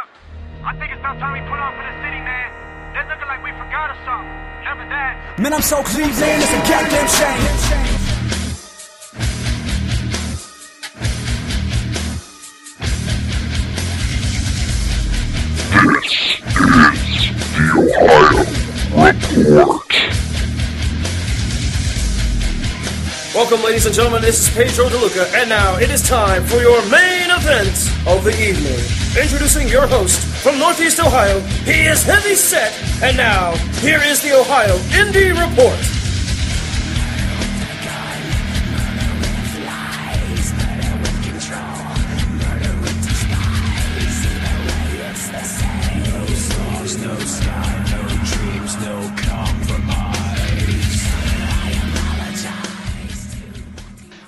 Look, I think it's about time we put on for the city, man. They're looking like we forgot or something. Never that. Man, I'm so Cleveland, it's a goddamn shame. Welcome, ladies and gentlemen. This is Pedro DeLuca, and now it is time for your main event of the evening. Introducing your host from Northeast Ohio, he is heavy set, and now here is the Ohio Indie Report.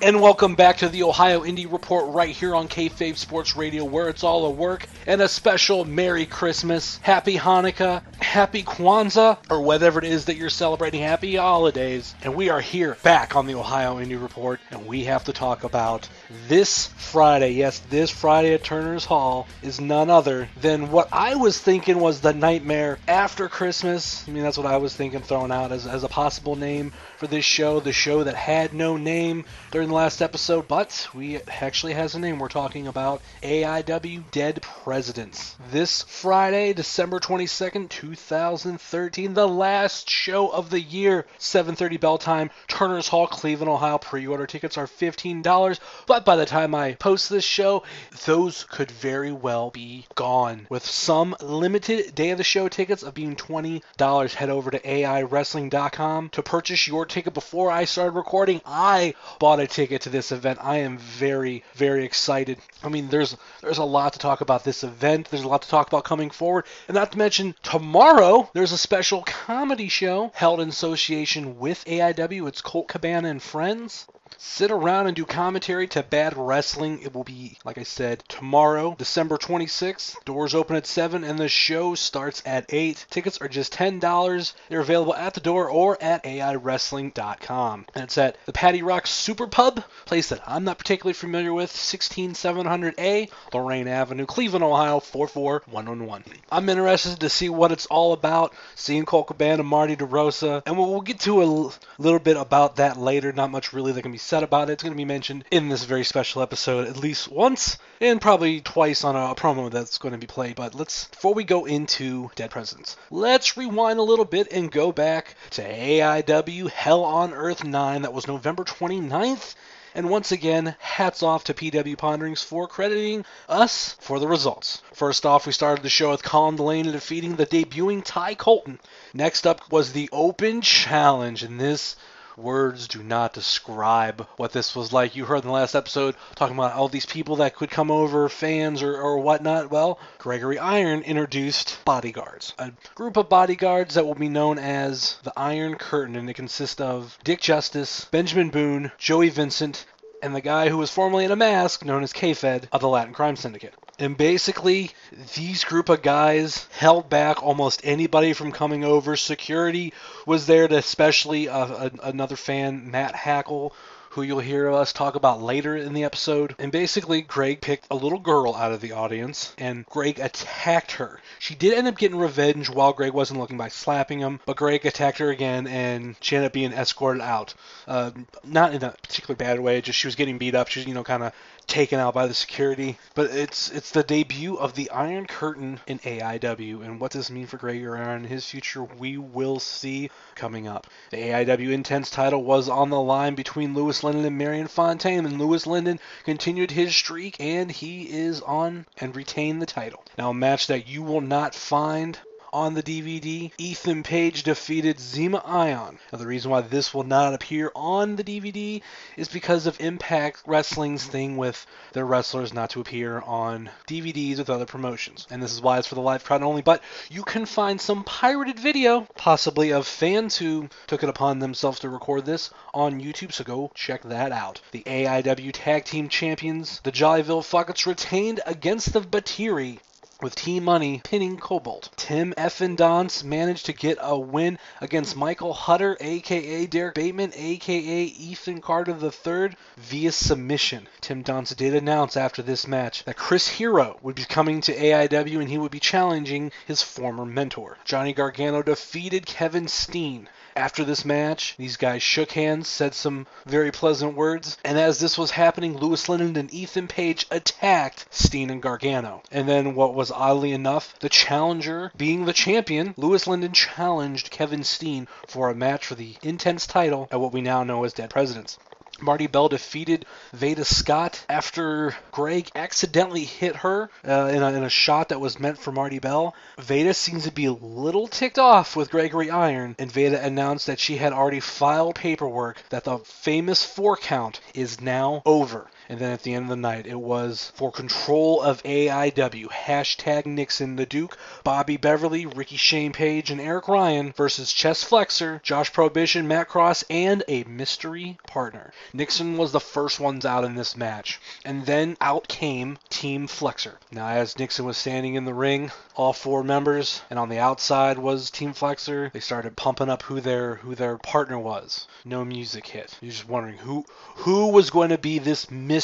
And welcome back to the Ohio Indie Report right here on Kayfabe Sports Radio, where it's all a work and a special Merry Christmas, Happy Hanukkah, Happy Kwanzaa, or whatever it is that you're celebrating. Happy holidays. And we are here back on the Ohio Indie Report, and we have to talk about this Friday. Yes, this Friday at Turner's Hall is none other than what I was thinking was the nightmare after Christmas. I mean, that's what I was thinking, throwing out as, as a possible name for this show, the show that had no name during the last episode, but we actually has a name. We're talking about AIW Dead Presidents. This Friday, December 22nd, 2013, the last show of the year, 7:30 bell time, Turner's Hall, Cleveland, Ohio. Pre-order tickets are $15, but by the time I post this show, those could very well be gone. With some limited day of the show tickets of being $20, head over to AIWrestling.com to purchase your ticket before I started recording. I bought a ticket to this event. I am very, very excited. I mean, there's there's a lot to talk about this event. There's a lot to talk about coming forward, and not to mention tomorrow there's a special comedy show held in association with AIW. It's Colt Cabana and Friends sit around and do commentary to bad wrestling. It will be, like I said, tomorrow, December 26th. Doors open at 7 and the show starts at 8. Tickets are just $10. They're available at the door or at AIWrestling.com. And it's at the Patty Rock Super Pub, place that I'm not particularly familiar with, 16700A, Lorain Avenue, Cleveland, Ohio, 44111. I'm interested to see what it's all about, seeing Colt Cabana, Marty DeRosa, and we'll, get to a l- little bit about that later. Not much really that can be said about it. It's going to be mentioned in this very special episode at least once, and probably twice on a promo that's going to be played. But let's, before we go into Dead Presidents, let's rewind a little bit and go back to AIW Hell on Earth 9. That was November 29th. And once again, hats off to PW Ponderings for crediting us for the results. First off, we started the show with Colin Delaney defeating the debuting Ty Colton. Next up was the Open Challenge, and this words do not describe what this was like. You heard in the last episode talking about all these people that could come over, fans or, or whatnot. Well, Gregory Iron introduced bodyguards, a group of bodyguards that will be known as the Iron Curtain, and it consists of Dick Justice, Benjamin Boone, Joey Vincent, and the guy who was formerly in a mask known as K-Fed of the Latin Crime Syndicate. And basically, these group of guys held back almost anybody from coming over. Security was there to, especially uh, a, another fan, Matt Hackle, who you'll hear us talk about later in the episode. And basically, Greg picked a little girl out of the audience, and Greg attacked her. She did end up getting revenge while Greg wasn't looking by slapping him, but Greg attacked her again, and she ended up being escorted out. Uh, not in a particularly bad way, just she was getting beat up. She's, you know, kind of taken out by the security. But it's it's the debut of the Iron Curtain in AIW, and what does this mean for Greg Iron in his future? We will see coming up. The AIW Intense title was on the line between Louis Lyndon and Marion Fontaine, and Louis Lyndon continued his streak, and he is on and retained the title. Now, a match that you will not find on the DVD, Ethan Page defeated Zema Ion. Now, the reason why this will not appear on the DVD is because of Impact Wrestling's thing with their wrestlers not to appear on DVDs with other promotions. And this is why it's for the live crowd only. But you can find some pirated video, possibly of fans who took it upon themselves to record this on YouTube, so go check that out. The AIW Tag Team Champions, the Jollyville Fuckets, retained against the Batiri with T Money pinning Cobalt. Tim Effin Donst managed to get a win against Michael Hutter, aka Derek Bateman, aka Ethan Carter III, via submission. Tim Donst did announce after this match that Chris Hero would be coming to AIW and he would be challenging his former mentor. Johnny Gargano defeated Kevin Steen. After this match, these guys shook hands, said some very pleasant words, and as this was happening, Louis Lyndon and Ethan Page attacked Steen and Gargano. And then, what was oddly enough, the challenger, being the champion, Louis Lyndon challenged Kevin Steen for a match for the Intense title at what we now know as Dead Presidents. Marty Bell defeated Veda Scott after Greg accidentally hit her uh, in, a, in, a, shot that was meant for Marty Bell. Veda seems to be a little ticked off with Gregory Iron, and Veda announced that she had already filed paperwork that the famous four count is now over. And then at the end of the night, it was for control of AIW. Hashtag Nixon the Duke, Bobby Beverly, Ricky Shane Page, and Eric Ryan versus Chest Flexor, Josh Prohibition, Matt Cross, and a mystery partner. Nixon was the first ones out in this match. And then out came Team Flexor. Now, as Nixon was standing in the ring, all four members, and on the outside was Team Flexor. They started pumping up who their who their partner was. No music hit. You're just wondering who who was going to be this mystery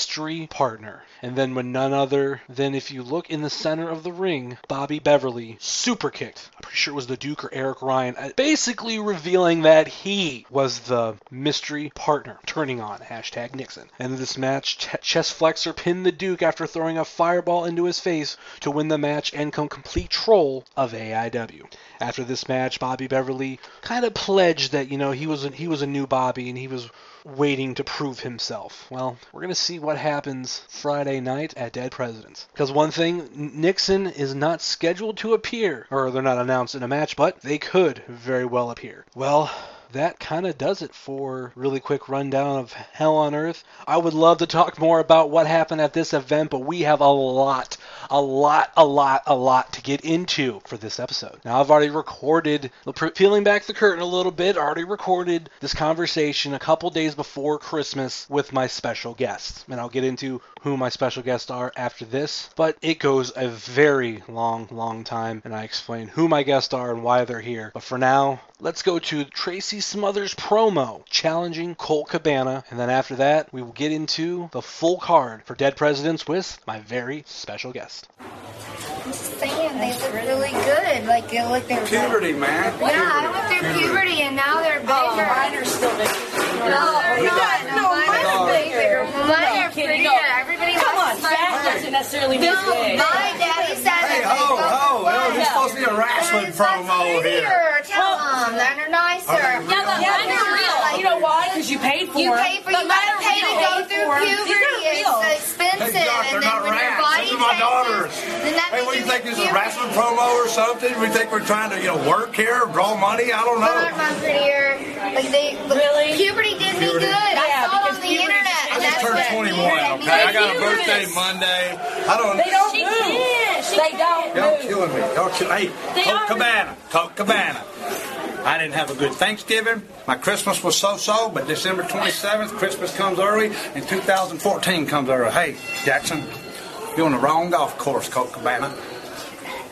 partner. And then when none other than if you look in the center of the ring, Bobby Beverly super kicked. I'm pretty sure it was the Duke or Eric Ryan, uh, basically revealing that he was the mystery partner. Turning on hashtag Nixon. And this match, Ch- Chest Flexor pinned the Duke after throwing a fireball into his face to win the match and come complete troll of AIW. After this match, Bobby Beverly kind of pledged that you know he was a, he was a new Bobby and he was waiting to prove himself. Well, we're to see what happens Friday night at Dead Presidents. Because one thing, Nixon is not scheduled to appear, or they're not announced in a match, but they could very well appear. Well, that kind of does it for really quick rundown of Hell on Earth. I would love to talk more about what happened at this event, but we have a lot, a lot, a lot, a lot to get into for this episode. Now, I've already recorded, peeling back the curtain a little bit, already recorded this conversation a couple days before Christmas with my special guests. And I'll get into who my special guests are after this, but it goes a very long, long time, and I explain who my guests are and why they're here. But for now, let's go to Tracy Smothers promo challenging Colt Cabana, and then after that, we will get into the full card for Dead Presidents with my very special guest. I'm just saying, they look really good. Like they look they're Puberty, man. Yeah, I went through puberty and now they're bigger. Oh, mine are still big. No, they're not. No, mine are bigger. Mine are kidding. bigger. Everybody Come on, wants fat doesn't necessarily mean No, big. my daddy said Hey, that ho, ho, good. yo, this is supposed to be a wrestling promo here. Easier. Tell them they're nicer. Are they Yeah, but Yeah, mine are real. like- You know why? Because you paid for You it. pay for But you mine gotta are pay to real. go through puberty. These are. It's expensive, Hey, Doc, and then not when your body These are my changes, daughters. then that Hey, what do you think? This is a puberty- wrestling promo or something? We think we're trying to, you know, work here, draw money? I don't God, know. my prettier. Like they Really? Puberty did me good. Yeah, I saw it on the internet. I just turned 21, that okay? I got a birthday. Monday. I don't. They don't She move. can't. They don't Y'all move. killing me. Y'all kill- Hey, They Coke are- Cabana. Coke Cabana. I didn't have a good Thanksgiving. My Christmas was so-so, but December 27th, Christmas comes early, and 2014 comes early. Hey, Jackson, you're on the wrong golf course, Coke Cabana.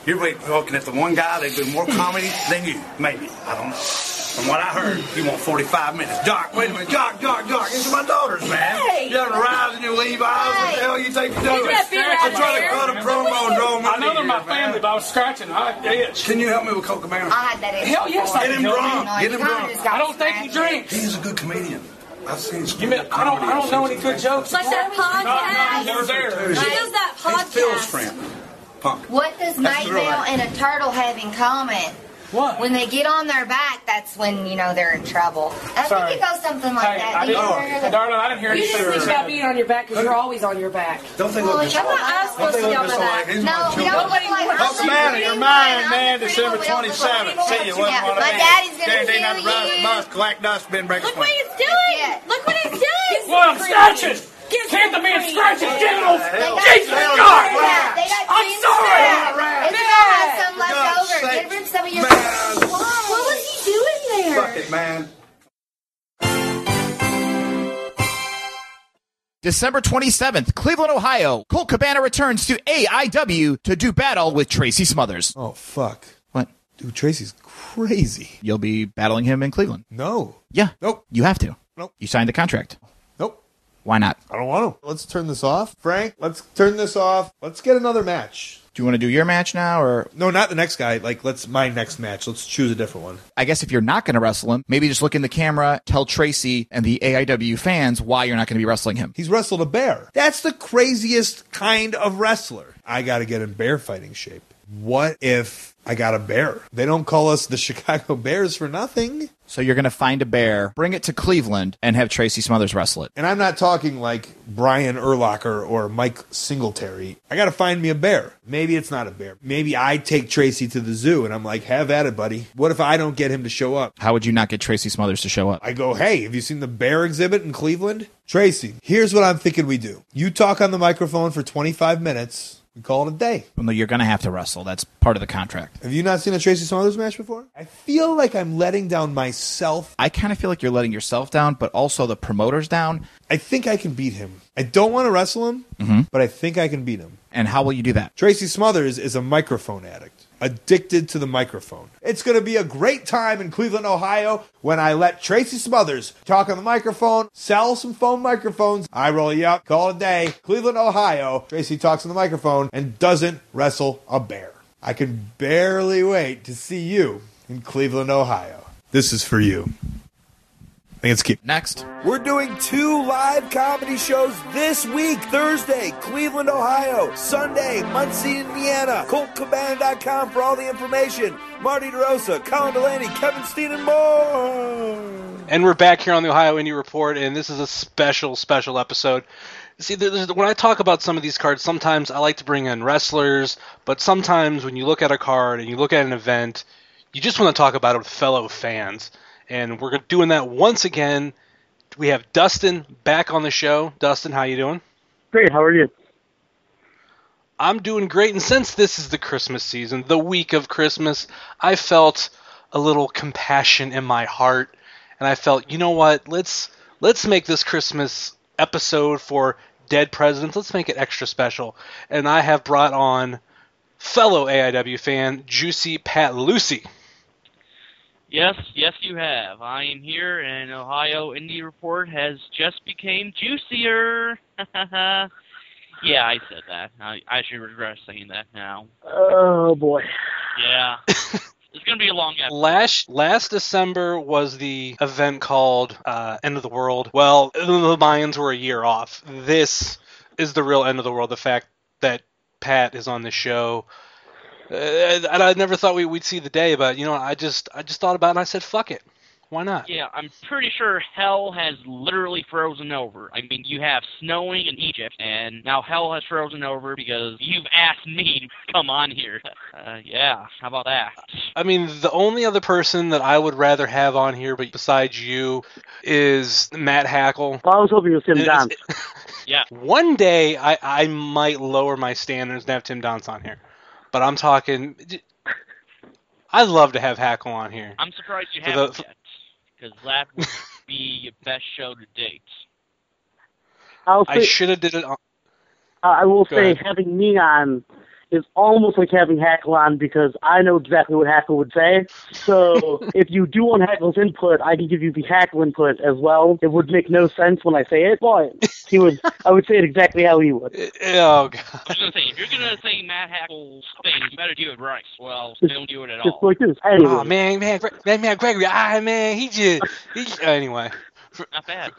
You're looking at the one guy that do more comedy than you, maybe. I don't know. From what I heard, you want 45 minutes. Doc, wait a minute. Doc, Doc, Doc. These are my daughters, man. Hey. You're having a rise in your Levi's. What the hell you think you're doing? that beer I'm trying to there? cut a promo and draw money. I know they're my here, man. family, but I was scratching. I itch. Can you help me with Coke Cabana? I had that issue. Hell yes, before. I Get him can drunk. Get him kinda drunk. I don't think he scratched. drinks. He's a good comedian. I've seen some You mean, I don't, I don't know any good jokes. Like that No, no, podcast. never there. She does that He's Phil's podcast. friend. Punk. What does That's Night right. Vale and a turtle have in common? What? When they get on their back, that's when you know they're in trouble. I Sorry. think it goes something like Hey, that. I Do you didn't, hear oh, that? darling, I didn't hear You anything. just think you about said. being on your back because you're always on your back. Don't they Well, just I'm not- I'm Don't supposed to be on like that. He's No, my we children. don't look like Coke I'm the Cabana, you're mine, man. December one, we don't look like 27th. See you. Yeah, my daddy's gonna Guaranteed kill not to you. bus, collect dust, bin break Look what swing. it's doing. Look what it's doing. Well, I'm scratching. Can't the man scratch his genitals? Jesus twins God! there. They got I'm sorry. there. It's gonna have some left over. sake. Give him some of your. Man. What was he doing there? Fuck it, man. December 27th, Cleveland, Ohio. Colt Cabana returns to AIW to do battle with Tracy Smothers. Oh fuck, What? dude, Tracy's crazy. You'll be battling him in Cleveland. No, Yeah. Nope. You have to. Nope. You signed the contract. Why not? I don't want to. Let's turn this off, Frank. Let's turn this off. Let's get another match. Do you want to do your match now, or No, not the next guy. Like, let's my next match. Let's choose a different one. I guess if you're not going to wrestle him, maybe just look in the camera, tell Tracy and the AIW fans why you're not going to be wrestling him. He's wrestled a bear. That's the craziest kind of wrestler. I got to get in bear fighting shape. What if I got a bear? They don't call us the Chicago Bears for nothing. So you're going to find a bear, bring it to Cleveland, and have Tracy Smothers wrestle it. And I'm not talking like Brian Urlacher or Mike Singletary. I got to find me a bear. Maybe it's not a bear. Maybe I take Tracy to the zoo and I'm like, have at it, buddy. What if I don't get him to show up? How would you not get Tracy Smothers to show up? I go, hey, have you seen the bear exhibit in Cleveland? Tracy, here's what I'm thinking we do. You talk on the microphone for 25 minutes. We call it a day. Well, no, you're going to have to wrestle. That's part of the contract. Have you not seen a Tracy Smothers match before? I feel like I'm letting down myself. I kind of feel like you're letting yourself down, but also the promoters down. I think I can beat him. I don't want to wrestle him, mm-hmm. but I think I can beat him. And how will you do that? Tracy Smothers is a microphone addict, addicted to the microphone. It's going to be a great time in Cleveland, Ohio when I let Tracy Smothers talk on the microphone, sell some phone microphones. I roll you up, call it a day. Cleveland, Ohio. Tracy talks on the microphone and doesn't wrestle a bear. I can barely wait to see you in Cleveland, Ohio. This is for you. I think it's keep. Next. We're doing two live comedy shows this week. Thursday, Cleveland, Ohio. Sunday, Muncie, Indiana. ColtCabana.com for all the information. Marty DeRosa, Colin Delaney, Kevin Steen, and more. And we're back here on the Ohio Indie Report, and this is a special, special episode. See, there's, when I talk about some of these cards, sometimes I like to bring in wrestlers, but sometimes when you look at a card and you look at an event, you just want to talk about it with fellow fans. And we're doing that once again. We have Dustin back on the show. Dustin, how you doing? Great. How are you? I'm doing great, and since this is the Christmas season, the week of Christmas, I felt a little compassion in my heart, and I felt, you know what? Let's let's make this Christmas episode for dead presidents. Let's make it extra special, and I have brought on fellow AIW fan Juicy Pat Lucy. Yes, yes, you have. I am here, and Ohio Indie Report has just became juicier. yeah, I said that. I, I should regret saying that now. Oh boy. Yeah, it's gonna be a long episode. Last last December was the event called uh, End of the World. Well, the Mayans were a year off. This is the real end of the world. The fact that Pat is on the show. Uh, and I never thought we, we'd see the day, but you know, I just I just thought about it and I said, "Fuck it, why not?" Yeah, I'm pretty sure hell has literally frozen over. I mean, you have snowing in Egypt, and now hell has frozen over because you've asked me to come on here. Uh, yeah, how about that? I mean, the only other person that I would rather have on here, but besides you, is Matt Hackle. Well, I was hoping it was Tim It's- Donst. Yeah. One day, I, I might lower my standards and have Tim Donst on here, but I'm talking. I'd love to have Hackle on here. I'm surprised you For haven't the- yet, because that would be your best show to date. I'll I should have did it. On, uh, I will Go say ahead. having me on is almost like having Hackle on because I know exactly what Hackle would say. So if you do want Hackle's input, I can give you the Hackle input as well. It would make no sense when I say it, but he would. I would say it exactly how he would. oh god. I was gonna say, if you're gonna say Matt Hackle's thing, you better do it right. Well, don't do it at Just all. like this. Anyway, Oh man, man, man, man, Gregory, ah man, he just, he just anyway. Not bad.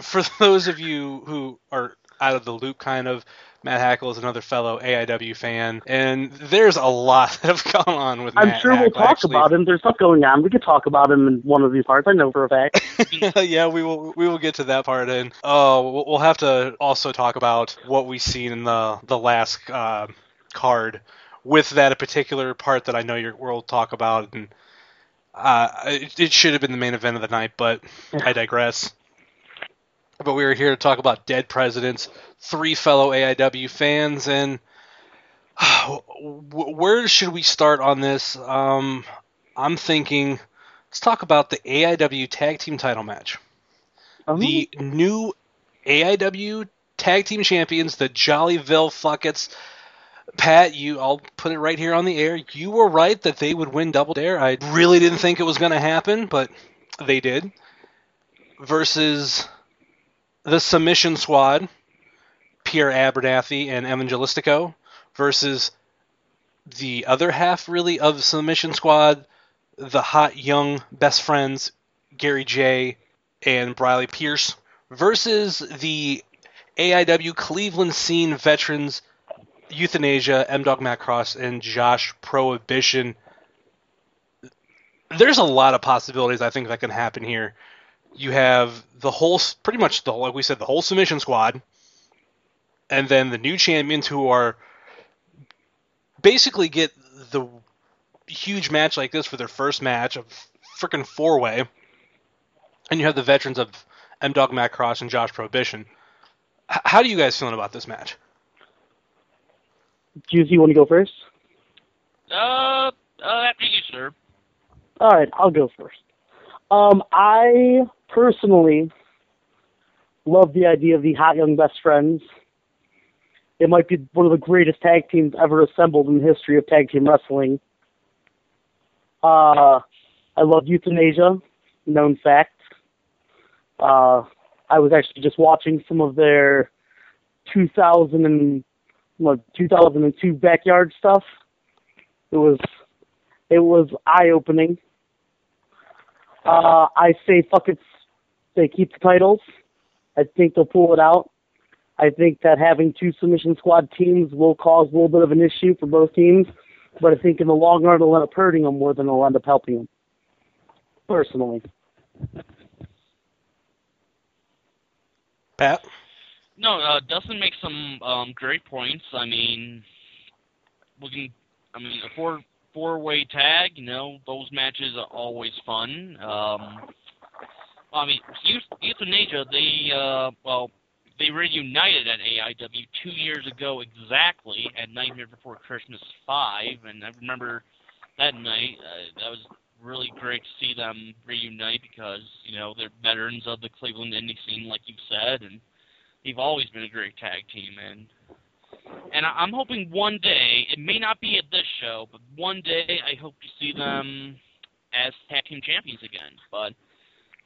For those of you who are out of the loop, kind of, Matt Hackle is another fellow AIW fan, and there's a lot that have gone on with him I'm Matt sure we'll talk actually. about him. There's stuff going on. We could talk about him in one of these parts. I know for a fact. yeah, we will we will get to that part, and oh, we'll- we'll have to also talk about what we've seen in the the last uh, card with that particular part that I know you will talk about, and uh, it, it should have been the main event of the night, but I digress. But we are here to talk about dead presidents, three fellow AIW fans, and wh- where should we start on this? Um, I'm thinking let's talk about the AIW tag team title match. The new AIW Tag Team Champions, the Jollyville Fuckets. Pat, you I'll put it right here on the air. You were right that they would win Double Dare. I really didn't think it was going to happen, but they did. Versus the Submission Squad, Pierre Abernathy and Evangelistico, versus the other half, really, of Submission Squad, the hot young best friends, Gary J and Briley Pierce, versus the AIW Cleveland scene veterans, Euthanasia, M Dog Matt Cross, and Josh Prohibition. There's a lot of possibilities I think that can happen here. You have the whole, pretty much the whole, like we said, the whole submission squad, and then the new champions who are basically get the huge match like this for their first match of freaking four way, and you have the veterans of M Dog Matt Cross and Josh Prohibition. H- how do you guys feeling about this match? Juicy, you want to go first? Uh, uh, after you, sir. All right, I'll go first. Um, I personally love the idea of the Hot Young Best Friends. It might be one of the greatest tag teams ever assembled in the history of tag team wrestling. Uh, I love Euthanasia, known fact. Uh, I was actually just watching some of their 2000 and what 2002 backyard stuff. It was it was eye opening. Uh, I say fuck it, they keep the titles. I think they'll pull it out. I think that having two submission squad teams will cause a little bit of an issue for both teams, but I think in the long run it'll end up hurting them more than it'll end up helping them. Personally. Pat? No, uh, Dustin makes some um, great points. I mean, we can. I mean, a four four way tag. You know, those matches are always fun. Um, I mean, Euth- Euthanasia. They uh, well, they reunited at AIW two years ago exactly at Nightmare Before Christmas five, and I remember that night. Uh, that was really great to see them reunite because you know they're veterans of the Cleveland indie scene, like you said, and they've always been a great tag team. And and I- I'm hoping one day, it may not be at this show, but one day I hope to see them as tag team champions again. But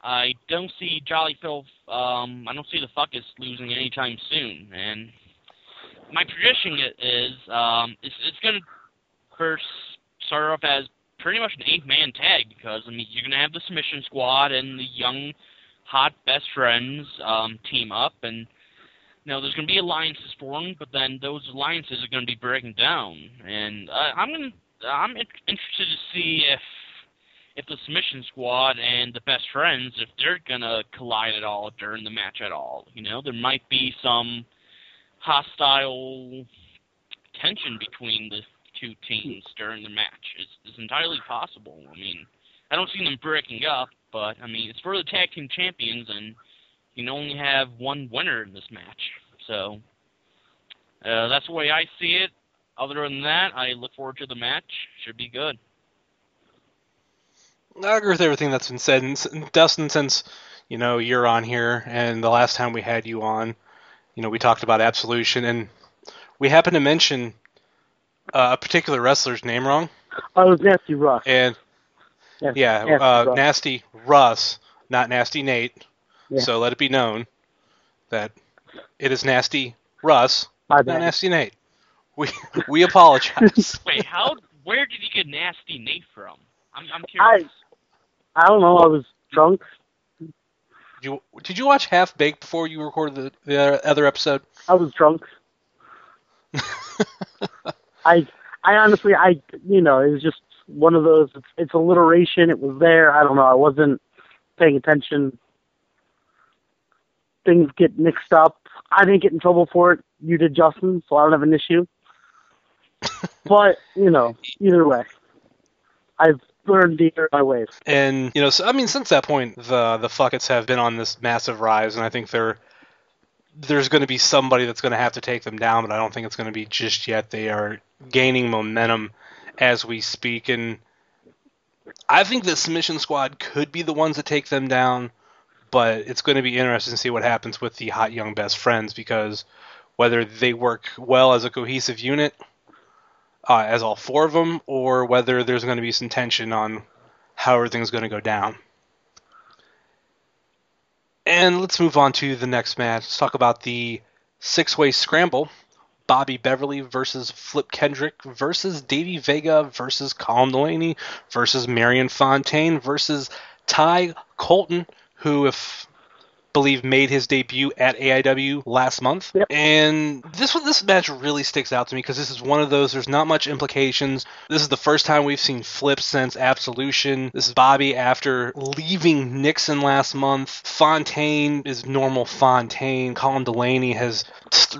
I don't see Jollyville. Um, I don't see the Fuckus losing anytime soon. And my prediction is um, it's, it's going to first start off as pretty much an eight-man tag because I mean you're going to have the Submission Squad and the young, hot best friends um, team up, and know there's going to be alliances formed, but then those alliances are going to be breaking down. And uh, I'm going to I'm in- interested to see if if the submission squad and the best friends, if they're gonna collide at all during the match at all. You know, there might be some hostile tension between the two teams during the match. It's, it's entirely possible. I mean, I don't see them breaking up, but I mean, it's for the tag team champions, and can only have one winner in this match. So uh, that's the way I see it. Other than that, I look forward to the match. Should be good. I agree with everything that's been said. And Dustin, since you know you're on here, and the last time we had you on, you know we talked about Absolution, and we happened to mention uh, a particular wrestler's name wrong. I was Nasty Russ. And Yes, yeah, Nasty uh, Russ. Nasty Russ, not Nasty Nate. Yeah. So let it be known that it is Nasty Russ, My not bad. Nasty Nate. We we apologize. Wait, how? Where did you get nasty Nate from? I'm, I'm I curious. I don't know. I was drunk. Did you did you watch Half Baked before you recorded the, the other episode? I was drunk. I I honestly I you know it was just one of those. It's, it's alliteration. It was there. I don't know. I wasn't paying attention. Things get mixed up. I didn't get in trouble for it. You did, Justin, so I don't have an issue. but you know, either way, I've learned the my ways. And you know, so, I mean, since that point, the the Fuckets have been on this massive rise, and I think they're there's going to be somebody that's going to have to take them down, but I don't think it's going to be just yet. They are gaining momentum as we speak, and I think the Submission Squad could be the ones that take them down, but it's going to be interesting to see what happens with the hot young best friends because whether they work well as a cohesive unit, uh, as all four of them, or whether there's going to be some tension on how everything's going to go down. And let's move on to the next match. Let's talk about the six way scramble. Bobby Beverly versus Flip Kendrick versus Davey Vega versus Colin Delaney versus Marion Fontaine versus Ty Colton, who, if believe made his debut at AIW last month. Yep. And this one this match really sticks out to me because this is one of those there's not much implications. This is the first time we've seen Flip since Absolution. This is Bobby after leaving Nixon last month. Fontaine is normal Fontaine. Colin Delaney has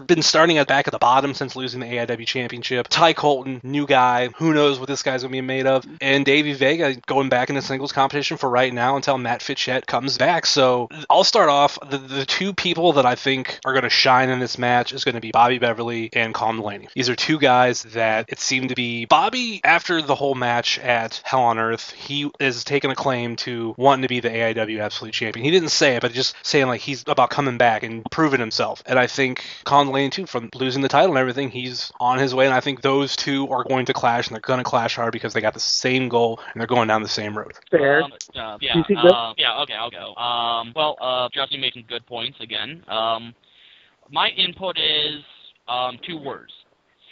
been starting at back at the bottom since losing the AIW championship. Ty Colton, new guy. Who knows what this guy's gonna be made of? And Davey Vega going back in the singles competition for right now until Matt Fitchett comes back. So I'll start off. The, the two people that I think are going to shine in this match is going to be Bobby Beverly and Colin Delaney. These are two guys that it seemed to be Bobby after the whole match at Hell on Earth. He is taking a claim to wanting to be the AIW Absolute Champion. He didn't say it, but just saying like he's about coming back and proving himself. And I think Colin Delaney too, from losing the title and everything, he's on his way. And I think those two are going to clash, and they're going to clash hard because they got the same goal and they're going down the same road. Fair. Um, uh, yeah, You um, yeah, okay, I'll go. Um, well, uh, Justin made some good points again. Um, my input is um, two words: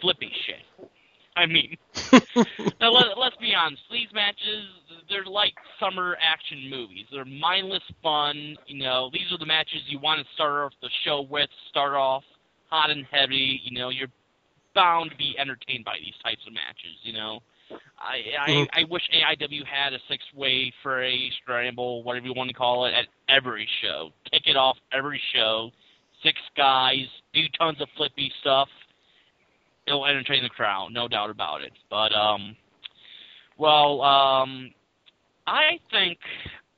flippy shit. I mean, now let, let's be honest. These matches, they're like summer action movies. They're mindless fun. You know, these are the matches you want to start off the show with. Start off hot and heavy. You know, you're bound to be entertained by these types of matches. You know, I I, Mhm. I wish AIW had a six-way fray, scramble, whatever you want to call it, at every show. Kick it off every show. Six guys do tons of flippy stuff. It'll entertain the crowd, no doubt about it. But um, well, um, I think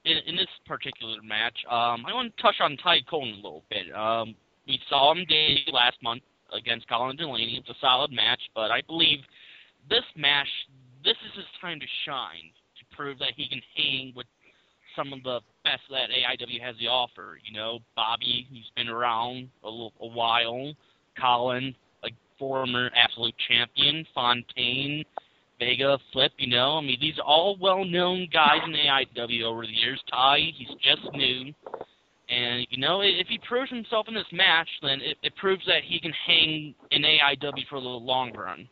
in, in this particular match, um, I want to touch on Ty Colton a little bit. Um, we saw him debut last month against Colin Delaney. It's a solid match, but I believe this match, this is his time to shine to prove that he can hang with some of the best that AIW has to offer. You know, Bobby, who's been around a, little, a while, Colin, a former absolute champion, Fontaine, Vega, Flip. You know, I mean, these are all well-known guys in AIW over the years. Ty, he's just new. And you know, if he proves himself in this match, then it, it proves that he can hang in AIW for the long run.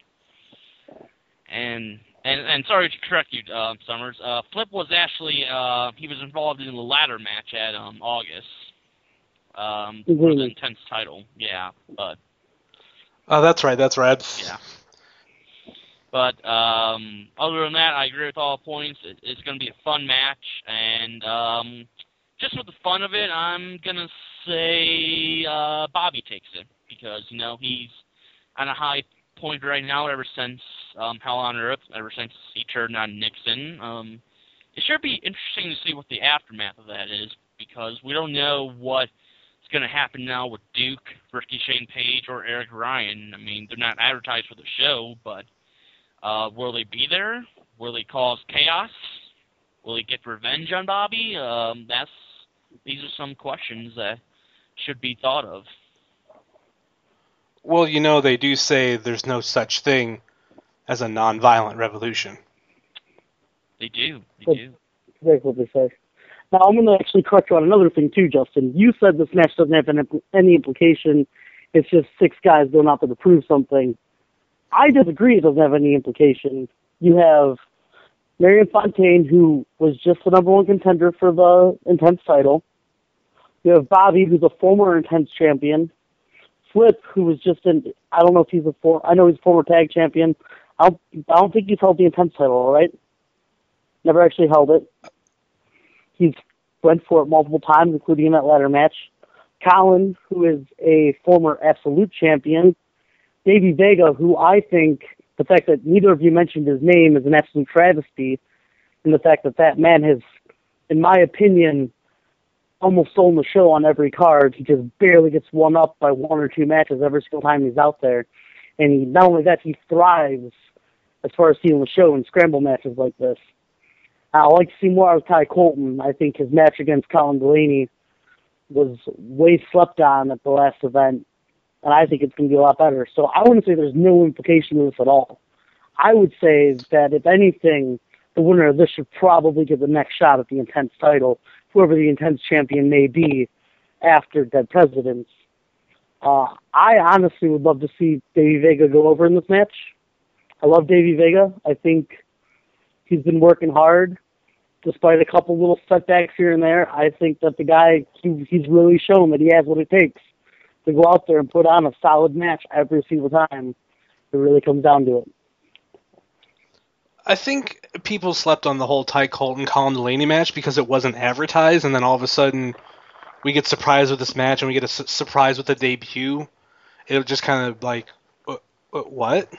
And and and sorry to correct you, uh, Summers. Uh, Flip was actually uh, he was involved in the ladder match at um, August um, for the Mhm. intense title. Yeah, but Oh, that's right. That's right. yeah. But um, other than that, I agree with all points. It, it's going to be a fun match, and um, just for the fun of it, I'm gonna say uh, Bobby takes it because you know he's on a high point right now ever since um, Hell on Earth, ever since he turned on Nixon. Um, it should be interesting to see what the aftermath of that is because we don't know what's going to happen now with Duke, Ricky Shane Page, or Eric Ryan. I mean, they're not advertised for the show, but uh, will they be there? Will they cause chaos? Will he get revenge on Bobby? Um, that's these are some questions that should be thought of. Well, you know, they do say there's no such thing as a non-violent revolution. They do. They Well, do. Exactly what they say. Now, I'm going to actually correct you on another thing, too, Justin. You said this match doesn't have any- any implication. It's just six guys going out there to prove something. I disagree. It doesn't have any implication. You have Marion Fontaine, who was just the number one contender for the Intense title. You have Bobby, who's a former Intense champion. Flip, who was just in, I don't know if he's a former, I know he's a former tag champion. I don't, I don't think he's held the Intense title, all right? Never actually held it. He's went for it multiple times, including in that ladder match. Colin, who is a former Absolute champion. Davey Vega, who I think the fact that neither of you mentioned his name is an absolute travesty, and the fact that that man has, in my opinion, almost stolen the show on every card. He just barely gets one up by one or two matches every single time he's out there. And he, not only that, he thrives as far as stealing the show in scramble matches like this. I'd like to see more of Ty Colton. I think his match against Colin Delaney was way slept on at the last event, and I think it's going to be a lot better. So I wouldn't say there's no implication to this at all. I would say that if anything, the winner of this should probably get the next shot at the Intense title, whoever the Intense champion may be after Dead Presidents. Uh, I honestly would love to see Davey Vega go over in this match. I love Davey Vega. I think he's been working hard, despite a couple little setbacks here and there. I think that the guy he, he's really shown that he has what it takes to go out there and put on a solid match every single time. It really comes down to it. I think people slept on the whole Ty Colton Colin Delaney match because it wasn't advertised, and then all of a sudden we get surprised with this match and we get a su- surprise with the debut. It was just kind of like, uh, uh, what?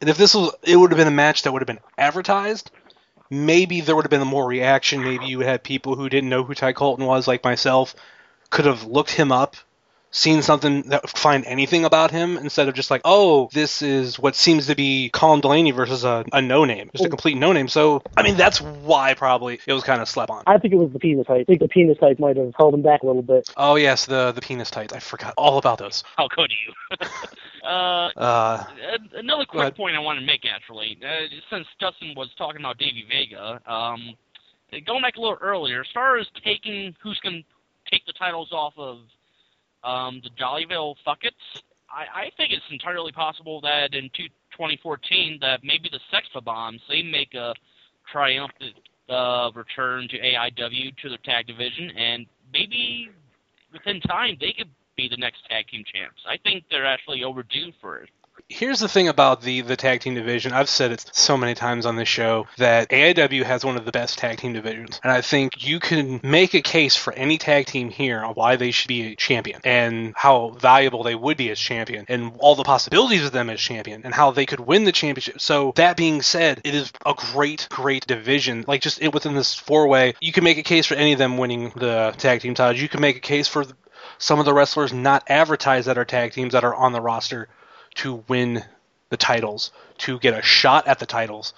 And if this was, it would have been a match that would have been advertised. Maybe there would have been more reaction. Maybe you had people who didn't know who Ty Colton was, like myself, could have looked him up seen something that find anything about him instead of just like, oh, this is what seems to be Colin Delaney versus a, a no name, just a complete no name. So I mean, that's why probably it was kind of slept on. I think it was the penis height. I think the penis height might have held him back a little bit. Oh yes, the the penis tights. I forgot all about those. How could you? uh, Uh, another quick ahead. point I want to make, actually, uh, since Justin was talking about Davey Vega, um, going back a little earlier, as far as taking who's going to take the titles off of um, the Jollyville Fuckets, I, I think it's entirely possible that in two, 2014 that maybe the Sexpa Bombs they make a triumphant uh, return to AIW to their tag division, and maybe within time they could be the next tag team champs. I think they're actually overdue for it. Here's the thing about the the tag team division. I've said it so many times on this show that AIW has one of the best tag team divisions, and I think you can make a case for any tag team here on why they should be a champion and how valuable they would be as champion, and all the possibilities of them as champion, and how they could win the championship. So that being said, it is a great, great division. Like just it within this four way, you can make a case for any of them winning the tag team titles. You can make a case for some of the wrestlers not advertised that are tag teams that are on the roster to win the titles, to get a shot at the titles.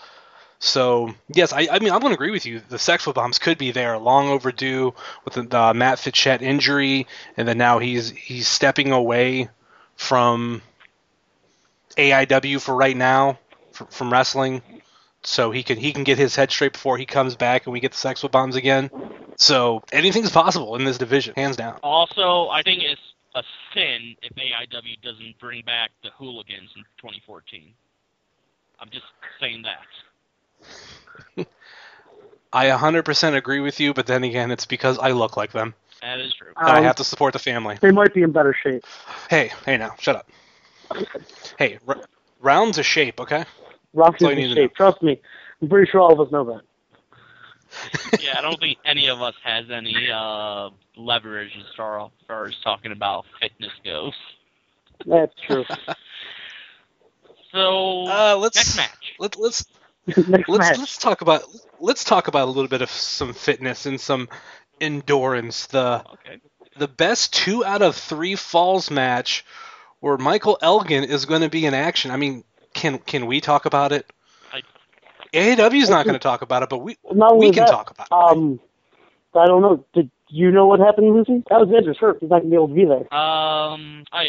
So yes, I, I mean I'm going to agree with you. The sexual bombs could be there, long overdue with the, the Matt Fitchett injury, and then now he's he's stepping away from AIW for right now fr- from wrestling, so he can he can get his head straight before he comes back and we get the sexual bombs again. So anything's possible in this division, hands down. Also, I think it's sin if AIW doesn't bring back the hooligans in 2014. I'm just saying that. I 100% agree with you, but then again, it's because I look like them. That is true. And I Um, have to support the family. They might be in better shape. Hey, hey now, shut up. Hey, r- rounds of shape, okay? Rock That's all is you in need to shape. Trust me. I'm pretty sure all of us know that. yeah, I don't think any of us has any uh, leverage as far, as far as talking about fitness goes. That's true. So Uh, let's next match. Let, let's Next let's match. let's talk about let's talk about a little bit of some fitness and some endurance. The Okay. the best two out of three falls match, where Michael Elgin is going to be in action. I mean, can can we talk about it? I- AAW's not going to talk about it, but we Not we can that, talk about it. Um, I don't know. Did you know what happened, Lucy? Alexander's hurt. He's not gonna be able to be there. Um, I,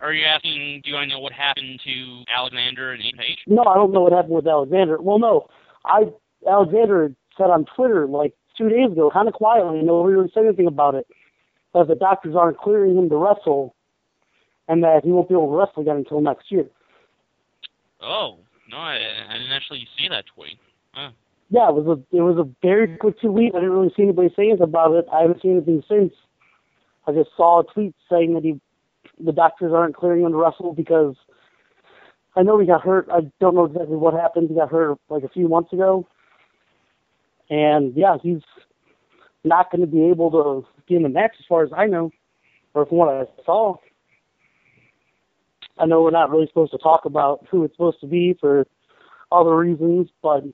are you asking? Do I know what happened to Alexander and Ian Page? No, I don't know what happened with Alexander. Well, no, I Alexander said on Twitter like two days ago, kind of quietly, and nobody really said anything about it, that the doctors aren't clearing him to wrestle, and that he won't be able to wrestle again until next year. Oh no, I, I didn't actually see that tweet. Huh. Yeah, it was a it was a very quick tweet. I didn't really see anybody saying anything about it. I haven't seen anything since. I just saw a tweet saying that he, the doctors aren't clearing him to wrestle because I know he got hurt. I don't know exactly what happened. He got hurt like a few months ago, and yeah, he's not going to be able to be in the match as far as I know, or from what I saw. I know we're not really supposed to talk about who it's supposed to be for other reasons, but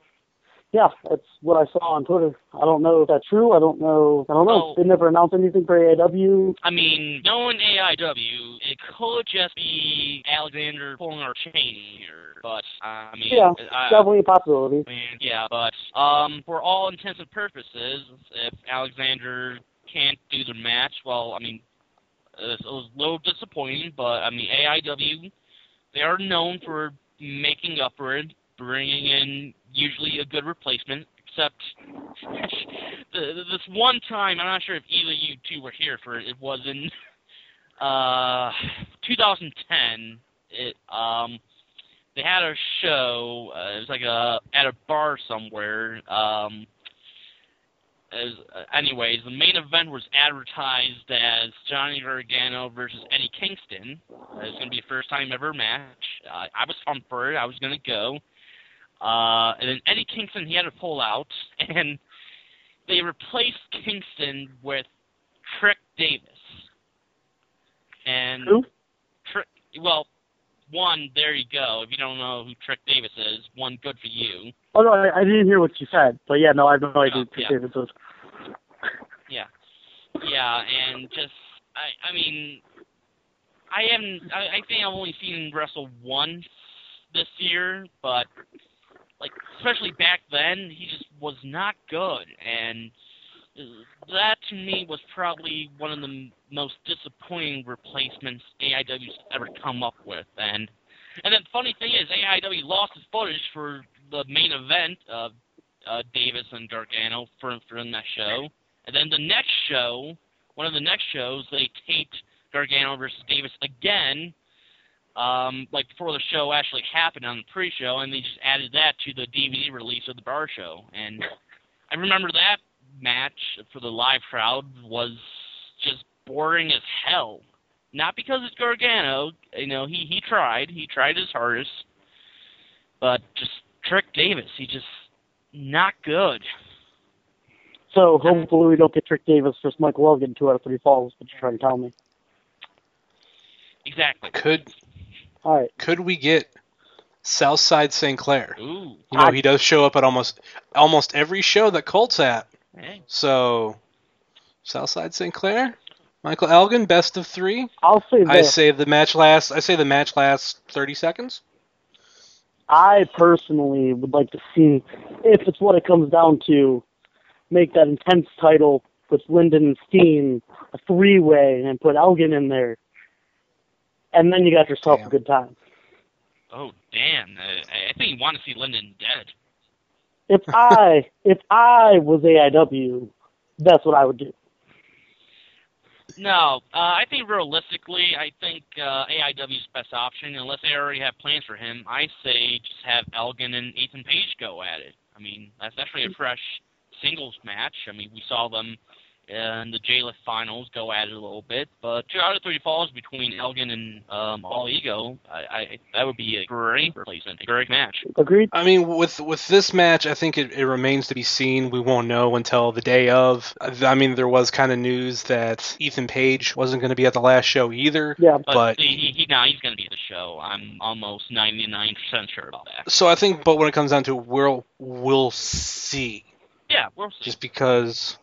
yeah, that's what I saw on Twitter. I don't know if that's true. I don't know. I don't know. Oh. They never announced anything for AAW. I mean, knowing AIW, it could just be Alexander pulling our chain here. But I mean, Yeah, I, definitely a possibility. I mean, yeah, but um, for all intents and purposes, if Alexander can't do the match. Well, I mean, it was a little disappointing, but I mean, AIW, they are known for making up for it, bringing in usually a good replacement. Except this one time, I'm not sure if either you two were here for it. It was in uh, 2010. It um, they had a show. Uh, it was like a at a bar somewhere. Um, as, uh, anyways, the main event was advertised as Johnny Gargano versus Eddie Kingston. Uh, it was going to be a first time ever match. Uh, I was pumped for it. I was going to go. Uh, and then Eddie Kingston, he had to pull out, and they replaced Kingston with Trik Davis. And Who? Trick, well, one, there you go. If you don't know who Trik Davis is, one, good for you. Oh no, I, I didn't hear what you said, but yeah, no, I have no oh, idea Oh, who Trick yeah. Davis is. Yeah, yeah, and just I, I mean, I haven't. I, I think I've only seen him wrestle once this year, but like especially back then, he just was not good, and that to me was probably one of the most disappointing replacements AIW's ever come up with, and and then funny thing is AIW lost his footage for the main event of uh, Davis and Gargano for from that show. And then the next show, one of the next shows, they taped Gargano versus Davis again, um, like before the show actually happened on the pre-show, and they just added that to the DVD release of the bar show. And I remember that match for the live crowd was just boring as hell. Not because it's Gargano, you know, he he tried, he tried his hardest, but just Trik Davis, he just not good. So hopefully we don't get Trik Davis versus Michael Elgin two out of three falls. What you're trying to tell me? Exactly. Could All right. could we get Southside St. Clair? Ooh. You know, he does show up at almost almost every show that Colt's at. Hey. So, Southside St. Clair, Michael Elgin, best of three. I'll say I this. say the match lasts. I say the match lasts thirty seconds. I personally would like to see, if it's what it comes down to, make that intense title with Lyndon and Steen a three-way and put Elgin in there, and then you got yourself a good time. Oh damn! Uh, I, I think you want to see Lyndon dead. If I if I was AIW, that's what I would do. No, uh, I think realistically, I think uh, AIW's best option, unless they already have plans for him. I say just have Elgin and Ethan Page go at it. I mean, that's actually a fresh singles match. I mean, we saw them in the J-List finals go at it a little bit, but two out of three falls between Elgin and um, All Ego, I, I that would be a great replacement, a great match. Agreed. I mean, with with this match, I think it, it remains to be seen. We won't know until the day of. I mean, there was kind of news that Ethan Page wasn't going to be at the last show either. Yeah, but he, he, he, no, he's going to be at the show. I'm almost 99% sure about that. so I think, but when it comes down to it, we'll we'll see. Yeah, we'll see. Just because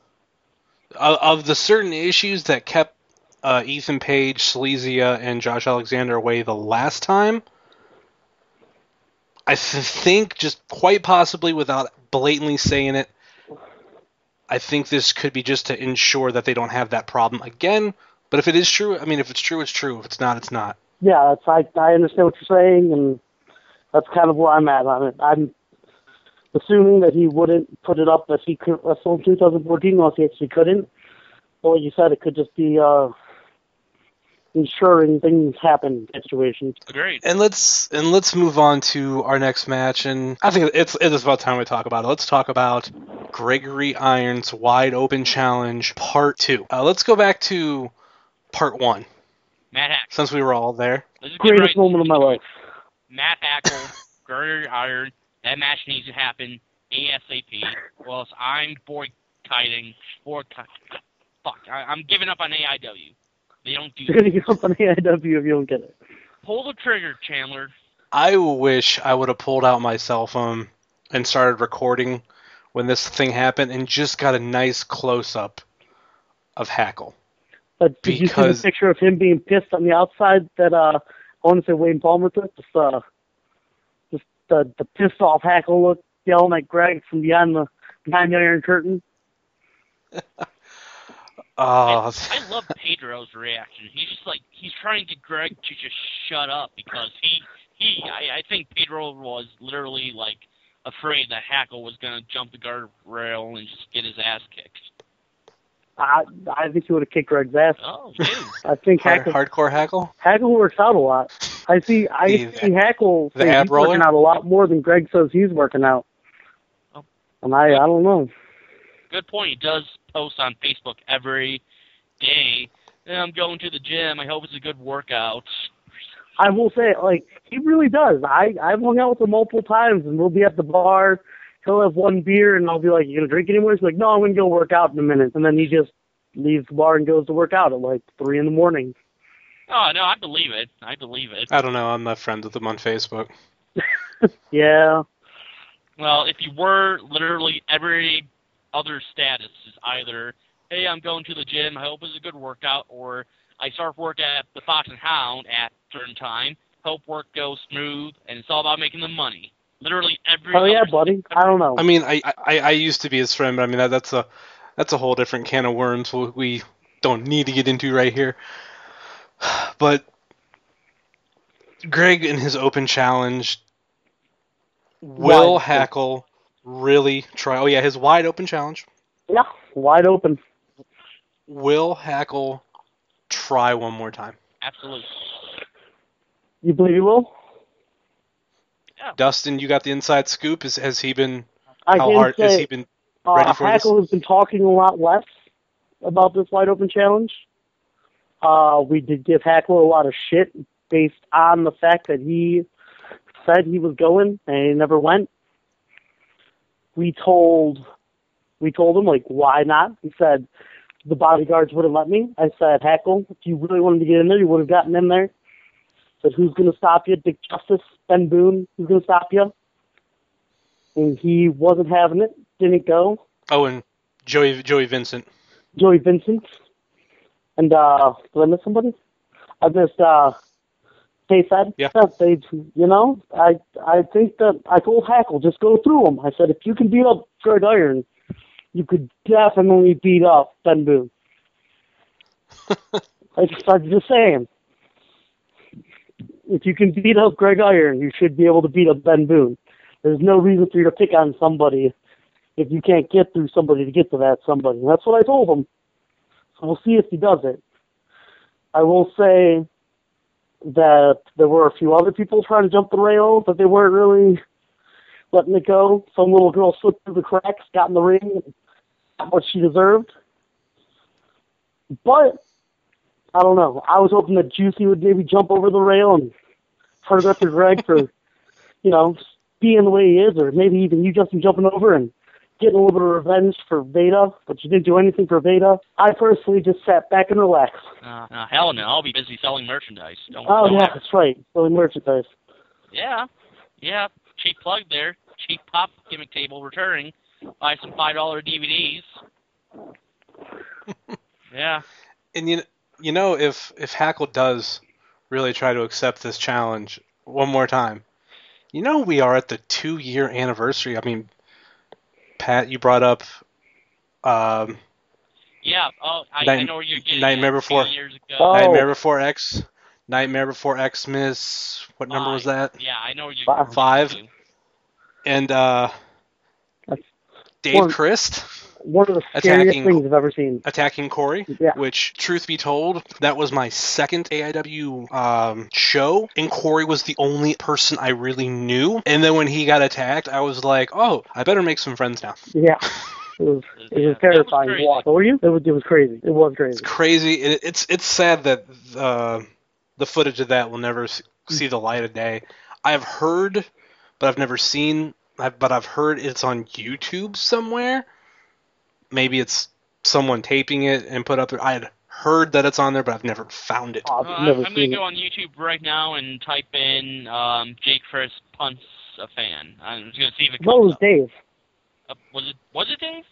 of, the certain issues that kept uh, Ethan Page, Silesia, and Josh Alexander away the last time. I th- think, just quite possibly without blatantly saying it, I think this could be just to ensure that they don't have that problem again. But if it is true, I mean, if it's true, it's true. If it's not, it's not. Yeah, I I understand what you're saying, and that's kind of where I'm at on it. I'm assuming that he wouldn't put it up if he could wrestle in 2014 unless he actually couldn't. Or you said, it could just be uh ensuring things happen situations. Agreed. And let's and let's move on to our next match. And I think it's it is about time we talk about it. Let's talk about Gregory Irons Wide Open Challenge Part Two. Uh, let's go back to Part One Matt Hack. since we were all there. Greatest right moment of my life. Matt Hackle, Gregory Iron. That match needs to happen ASAP, or else I'm boycotting. Boycott. Fuck, I, I'm giving up on AIW. They don't do You're gonna get up on AIW if you don't get it. Pull the trigger, Chandler. I wish I would have pulled out my cell phone and started recording when this thing happened and just got a nice close up of Hackle. But did you see the picture of him being pissed on the outside that uh I want to say Wayne Palmer took? Just uh just the the pissed off hackle look yelling at Greg from behind the behind the iron curtain. Oh, I love Pedro's reaction. He's just like he's trying to get Greg to just shut up because he he I, I think Pedro was literally like afraid that Hackle was gonna jump the guardrail and just get his ass kicked. I I think he would have kicked Greg's ass. Oh, you. I think hard, Hackle hardcore hackle. Hackle works out a lot. I see I The- see Hackle the say ab he's working out a lot more than Greg says he's working out. Oh. And I I don't know. Good point. He does post on Facebook every day. "Yeah, I'm going to the gym. I hope it's a good workout. I will say, like, he really does. I I've hung out with him multiple times, and we'll be at the bar. He'll have one beer, and I'll be like, "You gonna drink anymore?" He's like, "No, I'm gonna go work out in a minute." And then he just leaves the bar and goes to work out at like three in the morning. Oh no, I believe it. I believe it. I don't know. I'm not friends with him on Facebook. Yeah, Well, if you were literally every other status is either, hey, I'm going to the gym. I hope it's a good workout, or I start work at the Fox and Hound at a certain time. Hope work goes smooth, and it's all about making the money. Literally every. oh yeah, buddy. I don't know. I mean, I, I I used to be his friend, but I mean that, that's a that's a whole different can of worms we- we don't need to get into right here. But Greg in his open challenge, will Wide. Hackle really try? Oh yeah, his wide open challenge. Yeah, wide open. Will Hackle try one more time? Absolutely. You believe he will? Dustin, you got the inside scoop. Is has he been? I how hard has he been ready Uh, for this? Hackle has been talking a lot less about this wide open challenge. Uh, we did give Hackle a lot of shit based on the fact that he said he was going and he never went. We told we told him like why not? He said the bodyguards wouldn't let me. I said Hackle, if you really wanted to get in there, you would have gotten in there. Said who's gonna stop you? Dick Justice, Ben Boone, who's gonna stop you? And he wasn't having it. Didn't go. Oh, and Joey Joey Vincent. Joey Vincent. And uh did I miss somebody? I missed uh they said Yeah. that they you know, I I think that I told Hackle, just go through them. I said if you can beat up Greg Iron, you could definitely beat up Ben Boone. I just, I'm just saying. If you can beat up Greg Iron, you should be able to beat up Ben Boone. There's no reason for you to pick on somebody if you can't get through somebody to get to that somebody. And that's what I told him. So we'll see if he does it. I will say that there were a few other people trying to jump the rail, but they weren't really letting it go. Some little girl slipped through the cracks, got in the ring, got what she deserved. But I don't know. I was hoping that Juicy would maybe jump over the rail and hurt after Greg for, you know, being the way he is, or maybe even you, Justin, jumping over and getting a little bit of revenge for Veda, but you didn't do anything for Veda. I personally just sat back and relaxed. Uh, uh, hell no, I'll be busy selling merchandise. Don't, Oh don't yeah, ever- that's right. Selling merchandise. Yeah, yeah. Cheap plug there. Cheap pop gimmick table returning. Buy some five dollar DVDs. yeah. And you you know if if Hackle does really try to accept this challenge one more time, you know we are at the two year anniversary. I mean, Pat, you brought up um, Yeah. Oh, I, I Night- know where you're getting. Nightmare at. Before years ago. Oh. Nightmare Before X, Nightmare Before Xmas. What number was that? Yeah, I know where you're Five. Five. And uh, Dave one- Christ One of the scariest Attacking- things I've ever seen. attacking Corey. Yeah. Which, truth be told, that was my second AIW um, show, and Corey was the only person I really knew. And then when he got attacked, I was like, "Oh, I better make some friends now." Yeah. It was it was terrifying to watch. Were you? It was it was crazy. It was crazy. It's Crazy. It, it's it's sad that uh, the footage of that will never see the light of day. I've heard, but I've never seen. I've, but I've heard it's on YouTube somewhere. Maybe it's someone taping it and put up there. I had heard that it's on there, but I've never found it. Uh, I've never I'm gonna go on YouTube right now and type in um, Jake Crist punts a fan. I'm just gonna see if it No, it was up. Dave. Uh, was it was it Dave?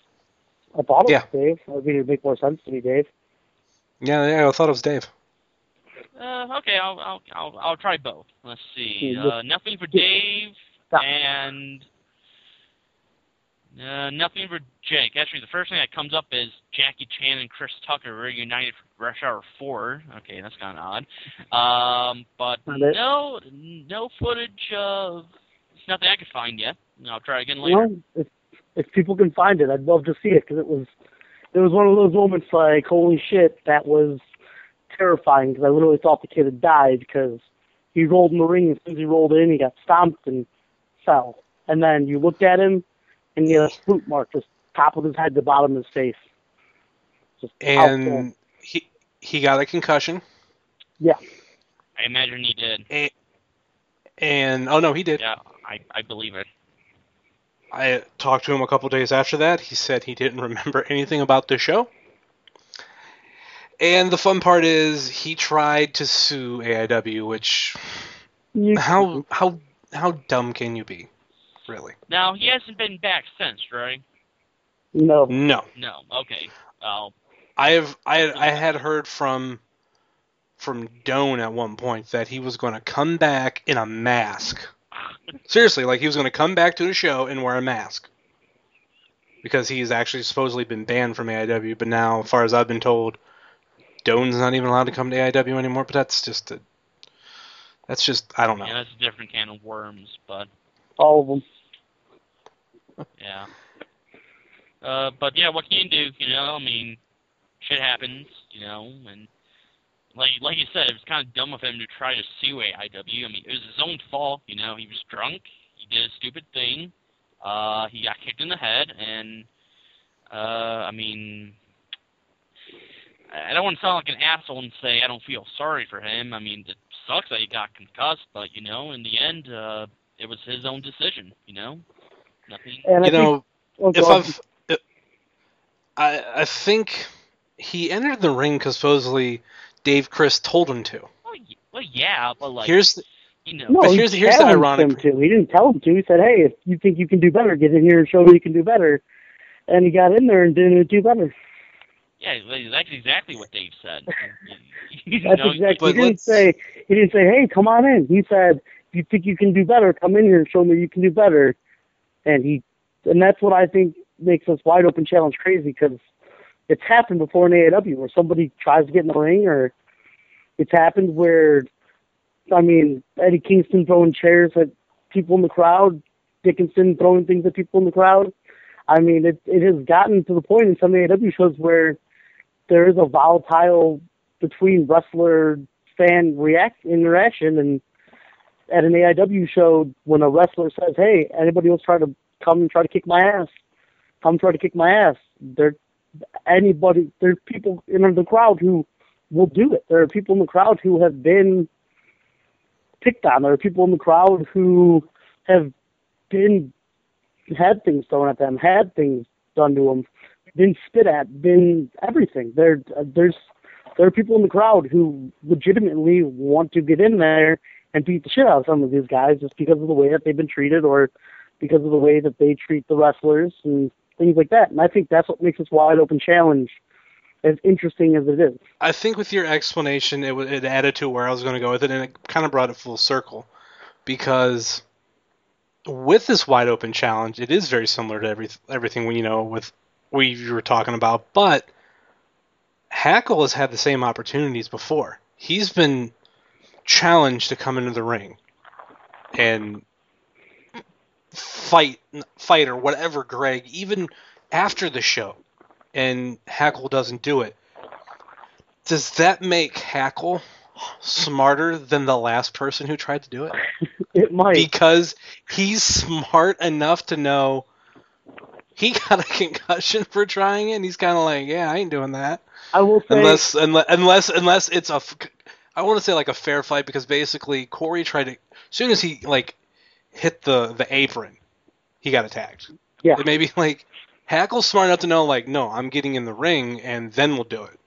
I thought it Yeah. was Dave. I mean, it'd make more sense to me, Dave. Yeah, yeah, I thought it was Dave. Uh, okay, I'll I'll I'll, I'll try both. Let's see. Uh, nothing for Dave and Uh, nothing for Jake. Actually, the first thing that comes up is Jackie Chan and Chris Tucker reunited for Rush Hour 4. Okay, that's kind of odd. Um, but no, no footage of. It's nothing I could find yet. I'll try again later. know, if if people can find it, I'd love to see it because it was it was one of those moments like holy shit that was terrifying because I literally thought the kid had died because he rolled in the ring and as soon as he rolled in he got stomped and fell and then you looked at him and he had a spook mark just top of his head to bottom of his face. Just. And he he got a concussion. yeah, I imagine he did. And oh no, he did. Yeah, I, I believe it. I talked to him a couple days after that. He said he didn't remember anything about the show. And the fun part is he tried to sue AIW, which how how how dumb can you be? Really? Now he hasn't been back since, right? no, No. No. Okay. Well, I have I I had heard from from Doan at one point that he was going to come back in a mask. Seriously, like he was going to come back to the show and wear a mask. Because he's actually supposedly been banned from AIW, but now, as far as I've been told, Doan's not even allowed to come to AIW anymore. But that's just a, that's just I don't know. yeah, that's a different can of worms, but all of them. Yeah. Uh, but yeah, what can you do? You know, I mean, shit happens, you know, and like like you said, it was kind of dumb of him to try to sue AIW. I mean, it was his own fault. You know, he was drunk. He did a stupid thing. Uh, he got kicked in the head, and uh, I mean, I don't want to sound like an asshole and say I don't feel sorry for him. I mean, it sucks that he got concussed, but you know, in the end, uh, it was his own decision. You know, nothing. And I you know, think- oh, if I've, if- I I think he entered the ring because supposedly Dave Crist told him to. Well, yeah, but like, Here's the- you know, No, But he here's- here's the challenged ironic- him to. He didn't tell him to. He said, "Hey, if you think you can do better, get in here and show me you can do better." And he got in there and didn't do better. yeah, that's exactly what Dave said. You That's know, exactly. He didn't say. He didn't say, "Hey, come on in." He said, "If you think you can do better, come in here and show me you can do better." And he, and that's what I think makes this wide open challenge crazy because it's happened before in AAW where somebody tries to get in the ring, or it's happened where, I mean, Eddie Kingston throwing chairs at people in the crowd, Dickinson throwing things at people in the crowd. I mean, it it has gotten to the point in some AAW shows where there is a volatile between wrestler fan react interaction and at an AIW show when a wrestler says, "Hey, anybody else try to come try to kick my ass? Come try to kick my ass." There, anybody, there's people in the crowd who will do it. There are people in the crowd who have been picked on. There are people in the crowd who have been had things thrown at them, had things done to them, been spit at, been everything. There, there's there are people in the crowd who legitimately want to get in there and beat the shit out of some of these guys just because of the way that they've been treated or because of the way that they treat the wrestlers and things like that. And I think that's what makes this wide open challenge as interesting as it is. I think with your explanation, it, it added to where I was going to go with it, and it kind of brought it full circle. Because with this wide open challenge, it is very similar to every, everything we you know with we you were talking about, but Hackle has had the same opportunities before. He's been challenged to come into the ring and fight fight or whatever Greg even after the show and Hackle doesn't do it. Does that make Hackle smarter than the last person who tried to do it? It might. Because he's smart enough to know he got a concussion for trying it and he's kind of like, yeah, I ain't doing that. I will say Unless unless unless unless it's a I want to say like a fair fight because basically Corey tried to as soon as he like hit the the apron, he got attacked. Yeah. It may be like Hackle's smart enough to know like no, I'm getting in the ring and then we'll do it.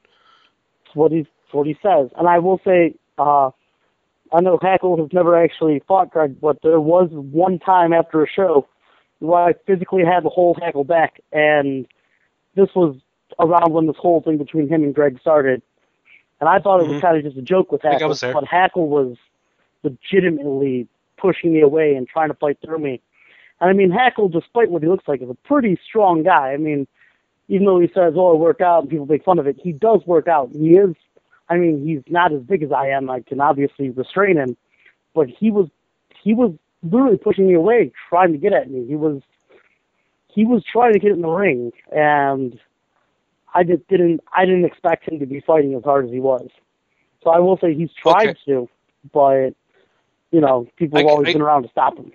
What he what he says. And I will say, uh, I know Hackle has never actually fought Greg, but there was one time after a show where I physically had to hold Hackle back, and this was around when this whole thing between him and Greg started. And I thought it was Mhm. kind of just a joke with I think I Hackle, was there. but Hackle was legitimately pushing me away and trying to fight through me. And I mean, Hackle, despite what he looks like, is a pretty strong guy. I mean, even though he says, "Oh, I work out," and people make fun of it, he does work out. He is. I mean, he's not as big as I am. I can obviously restrain him, but he was he was literally pushing me away, trying to get at me. He was he was trying to get in the ring, and I just didn't I didn't expect him to be fighting as hard as he was. So I will say he's tried to, but you know, people have I- always I- been around to stop him.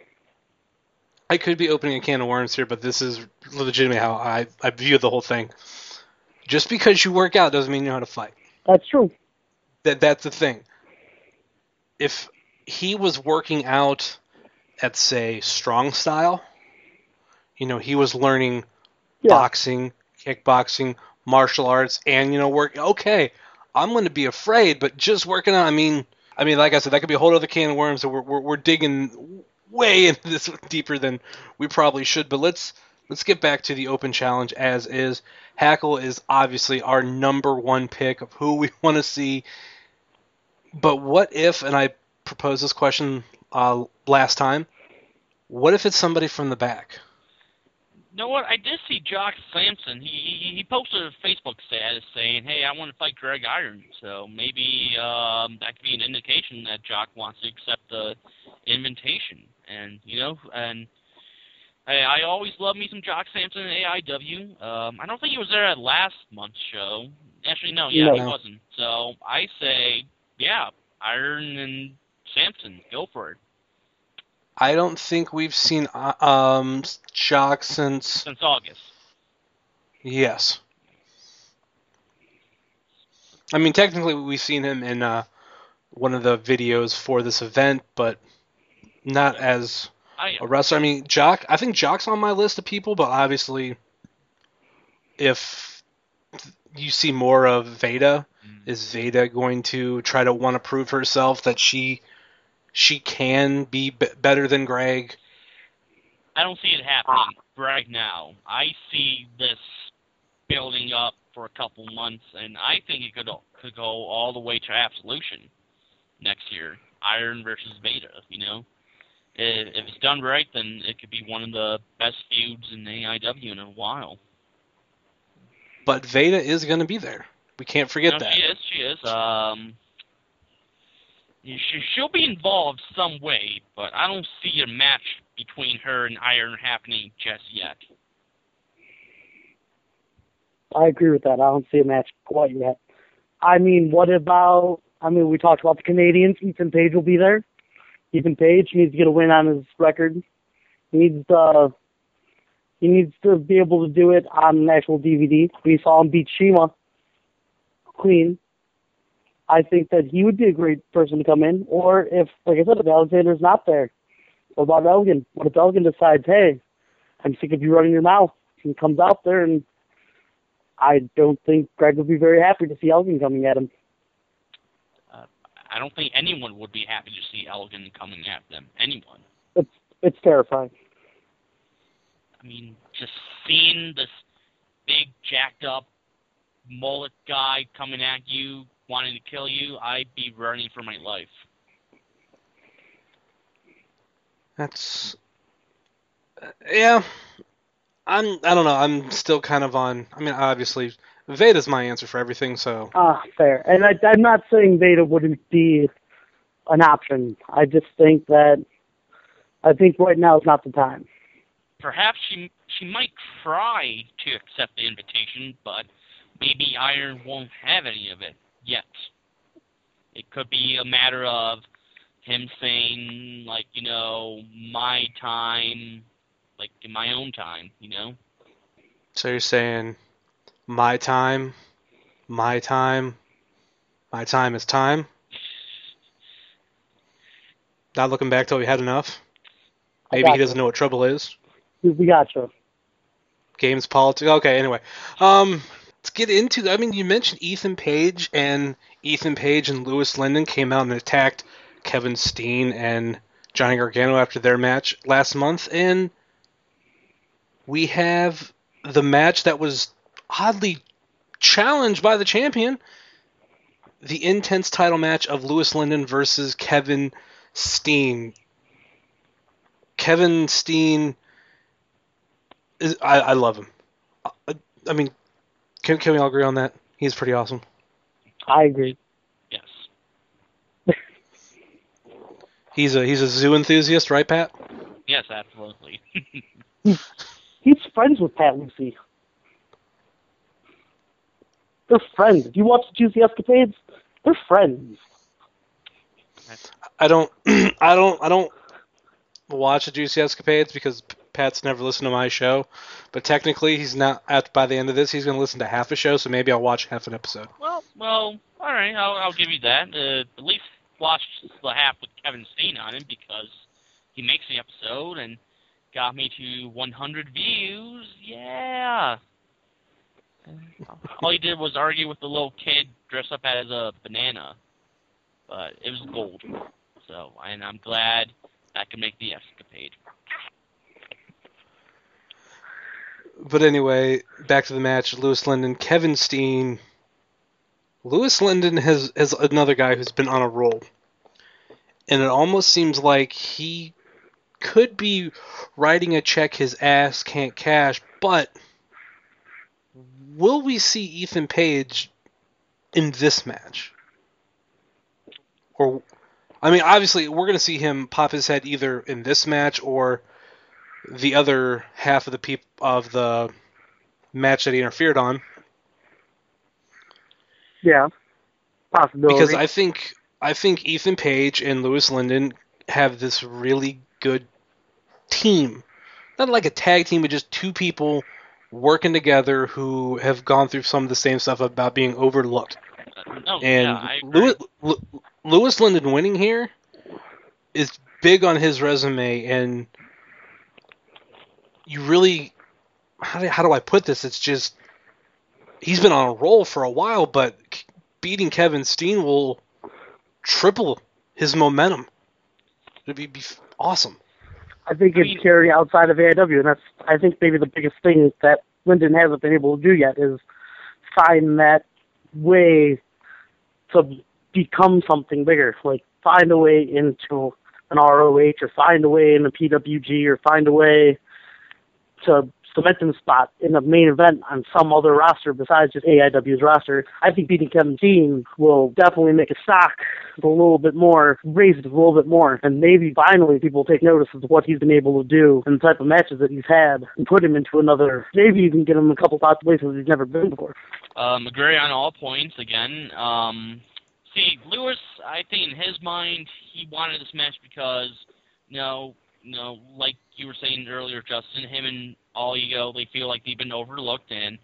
I could be opening a can of worms here, but this is legitimately how I, I view the whole thing. Just because you work out doesn't mean you know how to fight. That's true. That that's the thing. If he was working out at say strong style, you know, he was learning boxing, kickboxing, martial arts, and you know, work. Okay, I'm going to be afraid, but just working on. I mean, I mean, like I said, that could be a whole other can of worms. So we're we're, we're digging way into this deeper than we probably should. But let's let's get back to the open challenge as is. Hackle is obviously our number one pick of who we want to see. But what if, and I proposed this question uh, last time, what if it's somebody from the back? You know what? I did see Jock Sampson. He he, he posted a Facebook status saying, "Hey, I want to fight Greg Iron." So maybe um, that could be an indication that Jock wants to accept the invitation. And you know, and I, I always love me some Jock Sampson in AIW. Um, I don't think he was there at last month's show. Actually, no, yeah, No. he wasn't. So I say, yeah, Iron and Sampson, go for it. I don't think we've seen uh, um, Jock since Since August. yes. I mean, technically, we've seen him in uh, one of the videos for this event, but not as a wrestler. I mean, Jock. I think Jock's on my list of people, but obviously, if you see more of Veda, is Veda going to try to want to prove herself that she she can be b- better than Greg? I don't see it happening right now. I see this building up for a couple months, and I think it could could go all the way to Absolution next year. Iron versus Veda, you know. If, if it's done right, then it could be one of the best feuds in AIW in a while. But Veda is going to be there. We can't forget no, that. She is. She is. Um, she'll be involved some way, but I don't see a match between her and Iron happening just yet. I agree with that. I don't see a match quite yet. I mean, what about? I mean, we talked about the Canadians. Ethan Page will be there. Ethan Page needs to get a win on his record. He needs to. He needs to be able to do it on an actual DVD. We saw him beat Shima Queen. I think that he would be a great person to come in. Or if, like I said, if Alexander's not there, what about Elgin? What if Elgin decides, hey, I'm sick of you running your mouth? He comes out there and I don't think Greg would be very happy to see Elgin coming at him. Uh, I don't think anyone would be happy to see Elgin coming at them. Anyone. It's it's terrifying. I mean, just seeing this big, jacked up mullet guy coming at you, wanting to kill you, I'd be running for my life. That's uh, yeah. I'm I don't know. I'm still kind of on. I mean, obviously, Veda's my answer for everything. So Ah, fair. And I, I'm not saying Veda wouldn't be an option. I just think that I think right now is not the time. Perhaps she she might try to accept the invitation, but maybe Iron won't have any of it yet. It could be a matter of him saying, like, you know, my time, like in my own time, you know. so you're saying my time, my time, my time is time. Not looking back till we had enough. Maybe he doesn't know what trouble is. We got gotcha. games politics. Okay, anyway, um, let's get into. I mean, you mentioned Ethan Page, and Ethan Page and Louis Lyndon came out and attacked Kevin Steen and Johnny Gargano after their match last month, and we have the match that was oddly challenged by the champion. The intense title match of Louis Lyndon versus Kevin Steen. Kevin Steen is I, I love him. I, I mean, can can we all agree on that? He's pretty awesome. I agree. Yes. He's a he's a zoo enthusiast, right, Pat? Yes, absolutely. He's friends with Pat Lucy. They're friends. If you watch the Juicy Escapades, they're friends. I don't I don't I don't watch the Juicy Escapades because Pat's never listened to my show. But technically, he's not. At by the end of this, he's going to listen to half a show. So maybe I'll watch half an episode. well, well, all right. I'll, I'll give you that. Uh, at least watch the half with Kevin Steen on it because he makes the episode and got me to 100 views. Yeah. All he did was argue with the little kid dressed up as a banana, but it was gold. So, and I'm glad I could make the escapade. But anyway, back to the match. Louis Lyndon, Kevin Steen. Louis Lyndon has is another guy who's been on a roll, and it almost seems like he could be writing a check his ass can't cash. But will we see Ethan Page in this match? Or, I mean, obviously, we're going to see him pop his head either in this match or the other half of the peop- of the match that he interfered on. Yeah, possibility. Because I think I think Ethan Page and Louis Lyndon have this really good team. Not like a tag team, but just two people working together who have gone through some of the same stuff about being overlooked. Oh, no, And yeah, Louis, Lew- Louis Lyndon winning here is big on his resume, and you really how do, how do I put this? It's just he's been on a roll for a while, but beating Kevin Steen will triple his momentum. It'd be, be awesome. I think it's carry outside of AIW, and that's I think maybe the biggest thing that Lyndon hasn't been able to do yet is find that way to become something bigger. Like find a way into an ROH, or find a way in a PWG, or find a way to cement his spot in the main event on some other roster besides just AIW's roster. I think beating Kevin Steen will definitely make his stock a little bit more, raise it a little bit more, and maybe finally people take notice of what he's been able to do and the type of matches that he's had and put him into another, maybe even get him a couple top places he's never been before. Um, agree on all points again. Um, see, Louis, I think in his mind, he wanted this match because, you know, you know, like you were saying earlier, Justin, him and All Ego, they feel like they've been overlooked, and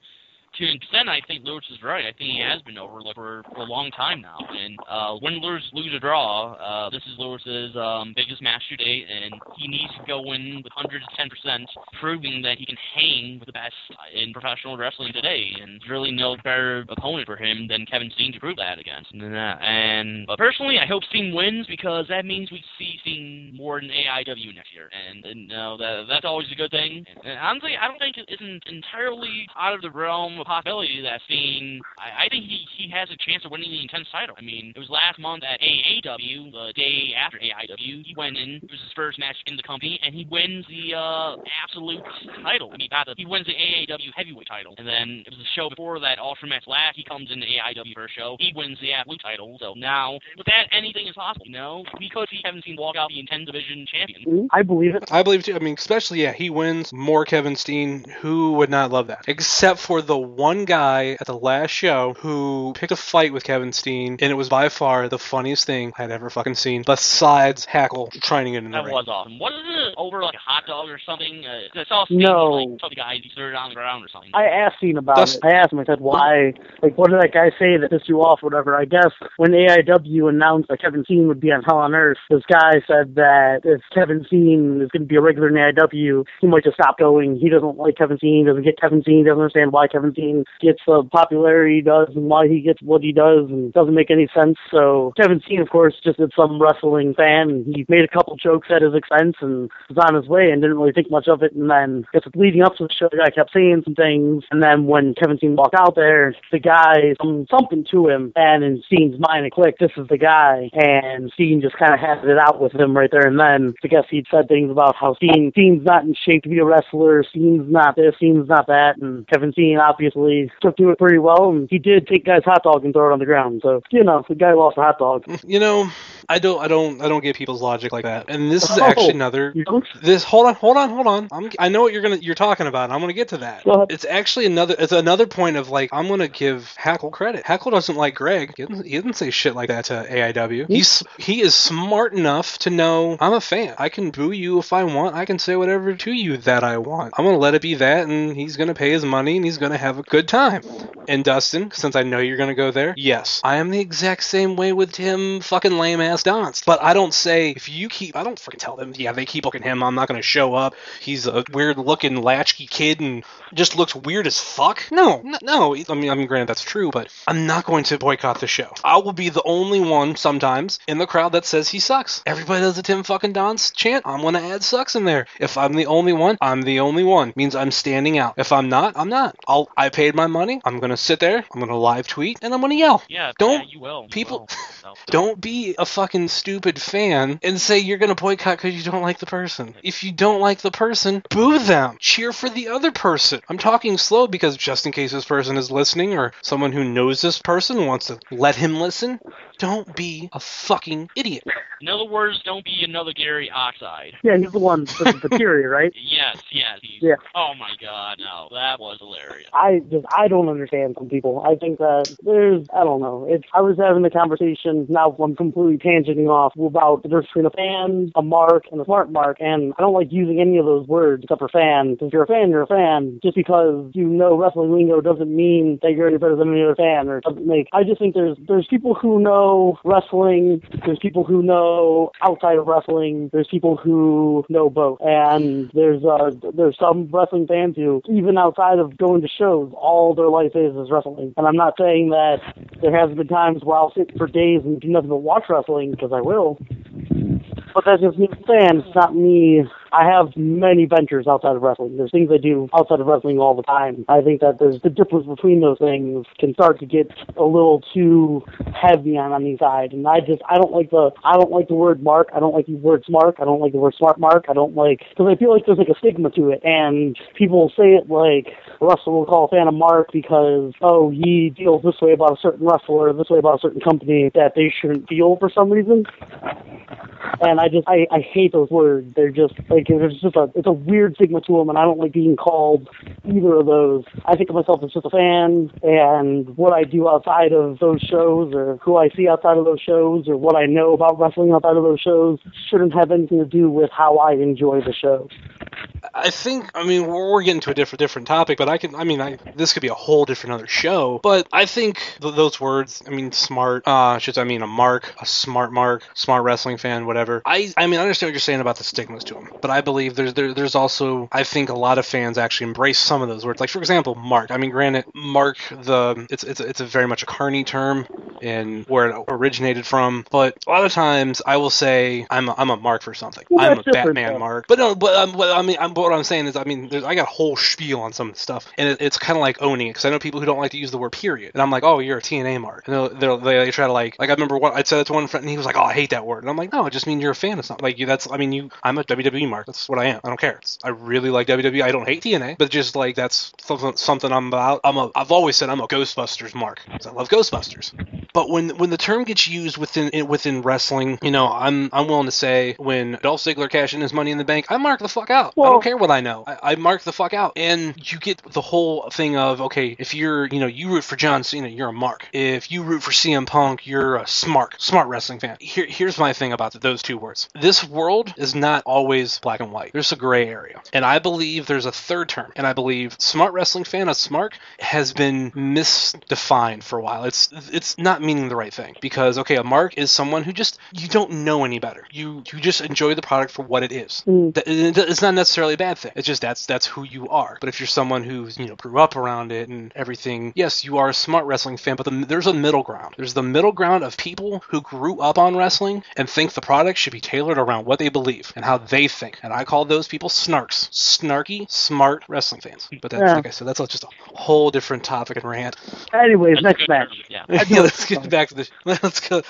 to an extent, I think Louis is right. I think he has been overlooked for, for a long time now. And uh, when Louis lose a draw, uh, this is Louis's um, biggest match to date, and he needs to go in with 110%, proving that he can hang with the best in professional wrestling today. And there's really no better opponent for him than Kevin Steen to prove that against. And, uh, but personally, I hope Steen wins because that means we see Steen more in AIW next year, and, and know, that that's always a good thing. And honestly, I don't think it isn't entirely out of the realm of possibility that Steen. I, I think he he has a chance of winning the intense title. I mean, it was last month at AAW, the day after AIW, he went in. It was his first match in the company, and he wins the uh, absolute title. I mean, not the, he wins the AAW heavyweight title, and then it was the show before that, Ultra Match last. He comes in the AIW first show. He wins the absolute title. So now, with that, anything is possible. You know, we could see Kevin Steen walk out the intense division champion. I believe it. I believe too. I mean, especially yeah, he wins more Kevin Steen. Who would not love that? Except for the one guy at the last show who picked a fight with Kevin Steen, and it was by far the funniest thing I had ever fucking seen. Besides Hackle trying to get in the That ring. was awesome. Wasn't it over like a hot dog or something? Uh, I saw Steen No. like took the guy he threw it on the ground or something. I asked Steen about That's- it. I asked him, I said, why, like, what did that guy say that pissed you off, whatever? I guess when AIW announced that Kevin Steen would be on Hell on Earth, this guy said that if Kevin Steen is going to be a regular in AIW, he might just stop going. He doesn't like Kevin Steen, doesn't get Kevin Steen, doesn't understand why Kevin Steen Steen gets the popularity he does and why he gets what he does and doesn't make any sense. So Kevin Steen, of course, just is some wrestling fan and he made a couple jokes at his expense and was on his way and didn't really think much of it. And then just leading up to the show, the guy kept saying some things. And then when Kevin Steen walked out there, the guy, some, something to him, and in Steen's mind it clicked, this is the guy. And Steen just kind of had it out with him right there and then. I guess he'd said things about how Steen, Steen's not in shape to be a wrestler, Steen's not this, Steen's not that. And Kevin Steen obviously took to it pretty well. And he did take guy's hot dog and throw it on the ground. So, you know, the guy lost a hot dog. You know, I don't, I don't, I don't get people's logic like that. And this is Oh, actually another. This hold on, hold on, hold on. I'm, I know what you're gonna, you're talking about. and I'm gonna get to that. Go. It's actually another, it's another point of like, I'm gonna give Hackle credit. Hackle doesn't like Greg. He didn't, he didn't say shit like that to AIW. Hmm? He's, he is smart enough to know I'm a fan. I can boo you if I want. I can say whatever to you that I want. I'm gonna let it be that, and he's gonna pay his money and he's gonna have a good time. And Dustin, since I know you're gonna go there, yes, I am the exact same way with him fucking lame ass Donst. But I don't say if you keep I don't freaking tell them, yeah, they keep booking him, I'm not gonna show up. He's a weird looking latchkey kid and just looks weird as fuck. No, no. I mean I mean granted that's true, but I'm not going to boycott the show. I will be the only one sometimes in the crowd that says he sucks. Everybody does a Tim fucking Donst chant. I'm gonna add sucks in there. If I'm the only one, I'm the only one. Means I'm standing out. If I'm not, I'm not. I'll I paid my money. I'm gonna sit there. I'm gonna live tweet and I'm gonna yell. Yeah, Don't yeah, you will. you people- will. So- Don't be a fucking stupid fan and say you're gonna boycott because you don't like the person. If you don't like the person, boo them. Cheer for the other person. I'm talking slow because just in case this person is listening or someone who knows this person wants to let him listen, don't be a fucking idiot. In other words, don't be another Gary Oxide. Yeah, he's the one with the period, right? Yes, yes. Yeah. Oh my God, no, that was hilarious. I just I don't understand some people. I think that there's I don't know. It's I was having a conversation now I'm completely tangenting off about the difference between a fan, a mark, and a smart mark, and I don't like using any of those words except for fan. If you're a fan, you're a fan. Just because you know wrestling lingo doesn't mean that you're any better than any other fan or doesn't make I just think there's there's people who know wrestling, there's people who know outside of wrestling, there's people who know both. And there's uh there's some wrestling fans who even outside of going to shows, all their life is is wrestling. And I'm not saying that there hasn't been times where I'll sit for days and do nothing but watch wrestling because I will. But that's just me fan. It's not me. I have many ventures outside of wrestling. There's things I do outside of wrestling all the time. I think that there's the difference between those things can start to get a little too heavy on on the side. And I just I don't like the I don't like the word mark. I don't like the word smart. I don't like the word smart mark. I don't like because I feel like there's like a stigma to it. And people say it like Russell will call a fan a mark because oh he feels this way about a certain wrestler, this way about a certain company that they shouldn't feel for some reason and I just I, I hate those words. They're just like there's just a it's a weird stigma to them, and I don't like being called either of those. I think of myself as just a fan, and what I do outside of those shows, or who I see outside of those shows, or what I know about wrestling outside of those shows, shouldn't have anything to do with how I enjoy the show. I think I mean we're, we're getting to a different different topic, but I can I mean I this could be a whole different other show. But I think th- those words I mean smart uh should I mean a mark a smart mark smart wrestling fan whatever. I I mean I understand what you're saying about the stigmas to them, but I believe there's there, there's also I think a lot of fans actually embrace some of those words. Like for example, mark. I mean granted mark the it's it's it's a very much a carny term in where it originated from, but a lot of times I will say I'm a, I'm a mark for something. Well, I'm a Batman though. mark. But no, but um, what I mean, I'm, what I'm saying is, I mean, there's, I got a whole spiel on some stuff, and it, it's kind of like owning it because I know people who don't like to use the word period, and I'm like, oh, you're a TNA mark, and they'll, they'll, they they try to like, like I remember what I said it to one friend, and he was like, oh, I hate that word, and I'm like, no, it just means you're a fan of something. Like you, that's, I mean, you, I'm a WWE mark. That's what I am. I don't care. It's, I really like WWE. I don't hate TNA, but just like that's something, something I'm about. I'm a, I've always said I'm a Ghostbusters mark. I love Ghostbusters. But when when the term gets used within within wrestling, you know, I'm I'm willing to say when Dolph Ziggler cashed in his Money in the Bank, I mark the fuck out. I don't care what I know. I, I mark the fuck out, and you get the whole thing of okay, if you're you know you root for John Cena, you're a mark. If you root for CM Punk, you're a smart smart wrestling fan. Here, here's my thing about those two words. This world is not always black and white. There's a gray area, and I believe there's a third term, and I believe smart wrestling fan, a smart, has been misdefined for a while. It's it's not meaning the right thing because okay, a mark is someone who just you don't know any better. You you just enjoy the product for what it is. Mm. It's not necessarily a bad thing. It's just that's that's who you are. But if you're someone who's you know grew up around it and everything, yes, you are a smart wrestling fan. But the, there's a middle ground. There's the middle ground of people who grew up on wrestling and think the product should be tailored around what they believe and how they think. And I call those people snarks, snarky, smart wrestling fans. But that's Yeah. like I said, that's just a whole different topic and rant. Anyways, next match. Yeah. Yeah, let's get back to the. Let's go.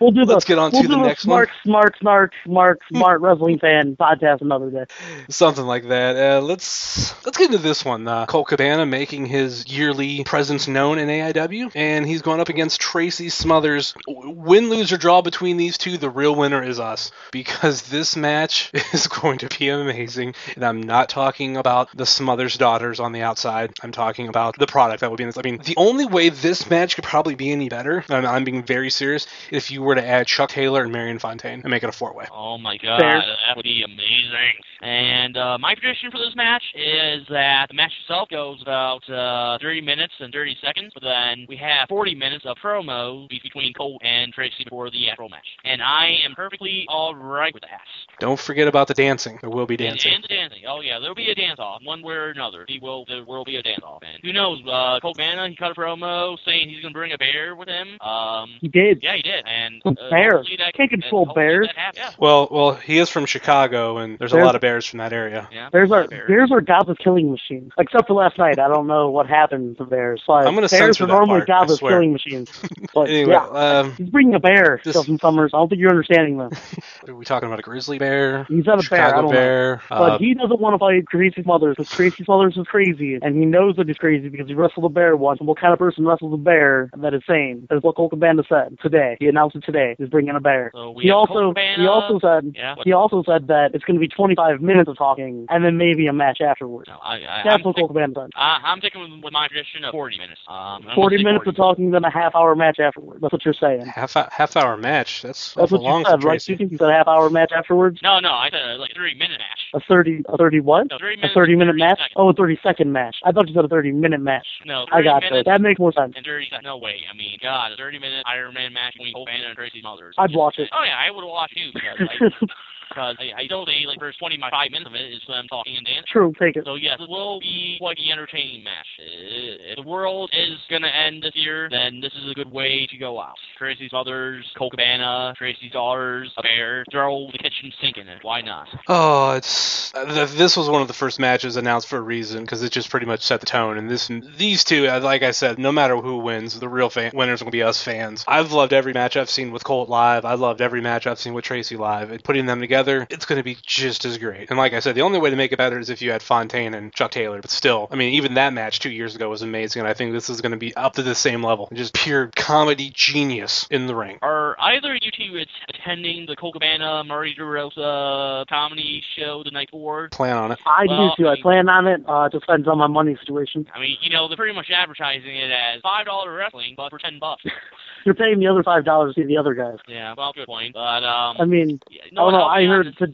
We'll do the, Let's get on we'll to do the the next smart, one. smart, smart, smart, smart wrestling fan podcast another day. Something like that. Uh, let's let's get into this one. Uh, Colt Cabana making his yearly presence known in AIW, and he's going up against Tracy Smothers. Win, lose, or draw between these two, the real winner is us because this match is going to be amazing. And I'm not talking about the Smothers daughters on the outside. I'm talking about the product that would be in this. I mean, the only way this match could probably be any better, and I'm being very serious, if you were to add Chuck Taylor and Marion Fontaine and make it a four way. Oh my god, Fair. that would be amazing. And uh, my prediction for this match is that the match itself goes about uh, 30 minutes and 30 seconds, but then we have 40 minutes of promo between Colt and Tracy before the actual match. And I am perfectly all right with that. Don't forget about the dancing. There will be dancing. And, and dancing. Oh yeah, there'll be a dance off, one way or another. He will. There will be a dance off. And who knows? Uh, Colt Cabana, he cut a promo saying he's gonna bring a bear with him. Um, He did. yeah, he did. And A uh, bear. hopefully that- Can't control bears. Yeah. Well, well, he is from Chicago, and there's a lot of bears from that area. Yeah. Bears are bears are godless killing machines. Except for last night, I don't know what happened to bears. But I'm gonna bears censor are that normally part, godless killing machines. But Anyway, yeah, um, he's bringing a bear, this- Justin Summers. I don't think you're understanding this. Are we talking about a grizzly bear? He's not a bear. I don't bear. know. But uh, he doesn't want to fight Tracy Smothers because Tracy Smothers is crazy, and he knows that he's crazy because he wrestled a bear once. And what kind of person wrestles a bear that is sane? That's what Colt Cabana said today. He announced it today. He's bringing a bear. So he also Cabana- he also said Yeah. he also said that it's going to be 25 minutes of talking and then maybe a match afterwards. I, I, That's I'm, what Colt Cabana said. I, I'm sticking with, with my tradition of 40 minutes. Um, I'm gonna 40 minutes of talking, then a half hour match afterwards. That's what you're saying. Half half hour match. That's, That's awful what you long said, right? You think you said a half hour match afterwards? No, no, I said uh, like a 30 minute match. A 30, a 30 what? No, 30 a 30 minute 30 match? seconds. Oh, a 30 second match. I thought you said a 30 minute match. No, 30 I got minutes you. That makes more sense. And 30 seconds. No way. I mean, God, a 30 minute Iron Man match between Cabana and Tracy Smothers. I'd watch it. Oh yeah, I would watch you because I, because I, I told you like first 20 my five minutes of it is them talking and dancing. True, take it. So yes, it will be quite the entertaining match. If the world is gonna end this year, then this is a good way to go out. Tracy's mothers, Cole Cabana, Tracy's daughters, a bear, throw the kitchen sink in it. Why not? Oh, it's uh, th- this was one of the first matches announced for a reason because it just pretty much set the tone. And this, these two, uh, like I said, no matter who wins, the real fan- winners are going to be us fans. I've loved every match I've seen with Colt live. I loved every match I've seen with Tracy live. And putting them together, it's going to be just as great. And like I said, the only way to make it better is if you had Fontaine and Chuck Taylor. But still, I mean, even that match two years ago was amazing, and I think this is going to be up to the same level. Just pure comedy genius in the ring. Are either you two attending the Colt Cabana Marty DeRosa comedy show the night before? Plan on it. I Well, do too. I mean- plan on it. Uh, depends on my money situation. I mean, you know, they're pretty much advertising it as five dollar wrestling, but for ten bucks. You're paying the other five dollars to see the other guys. yeah, well, good point. But um, I mean, no, oh no, I'll I be heard. To,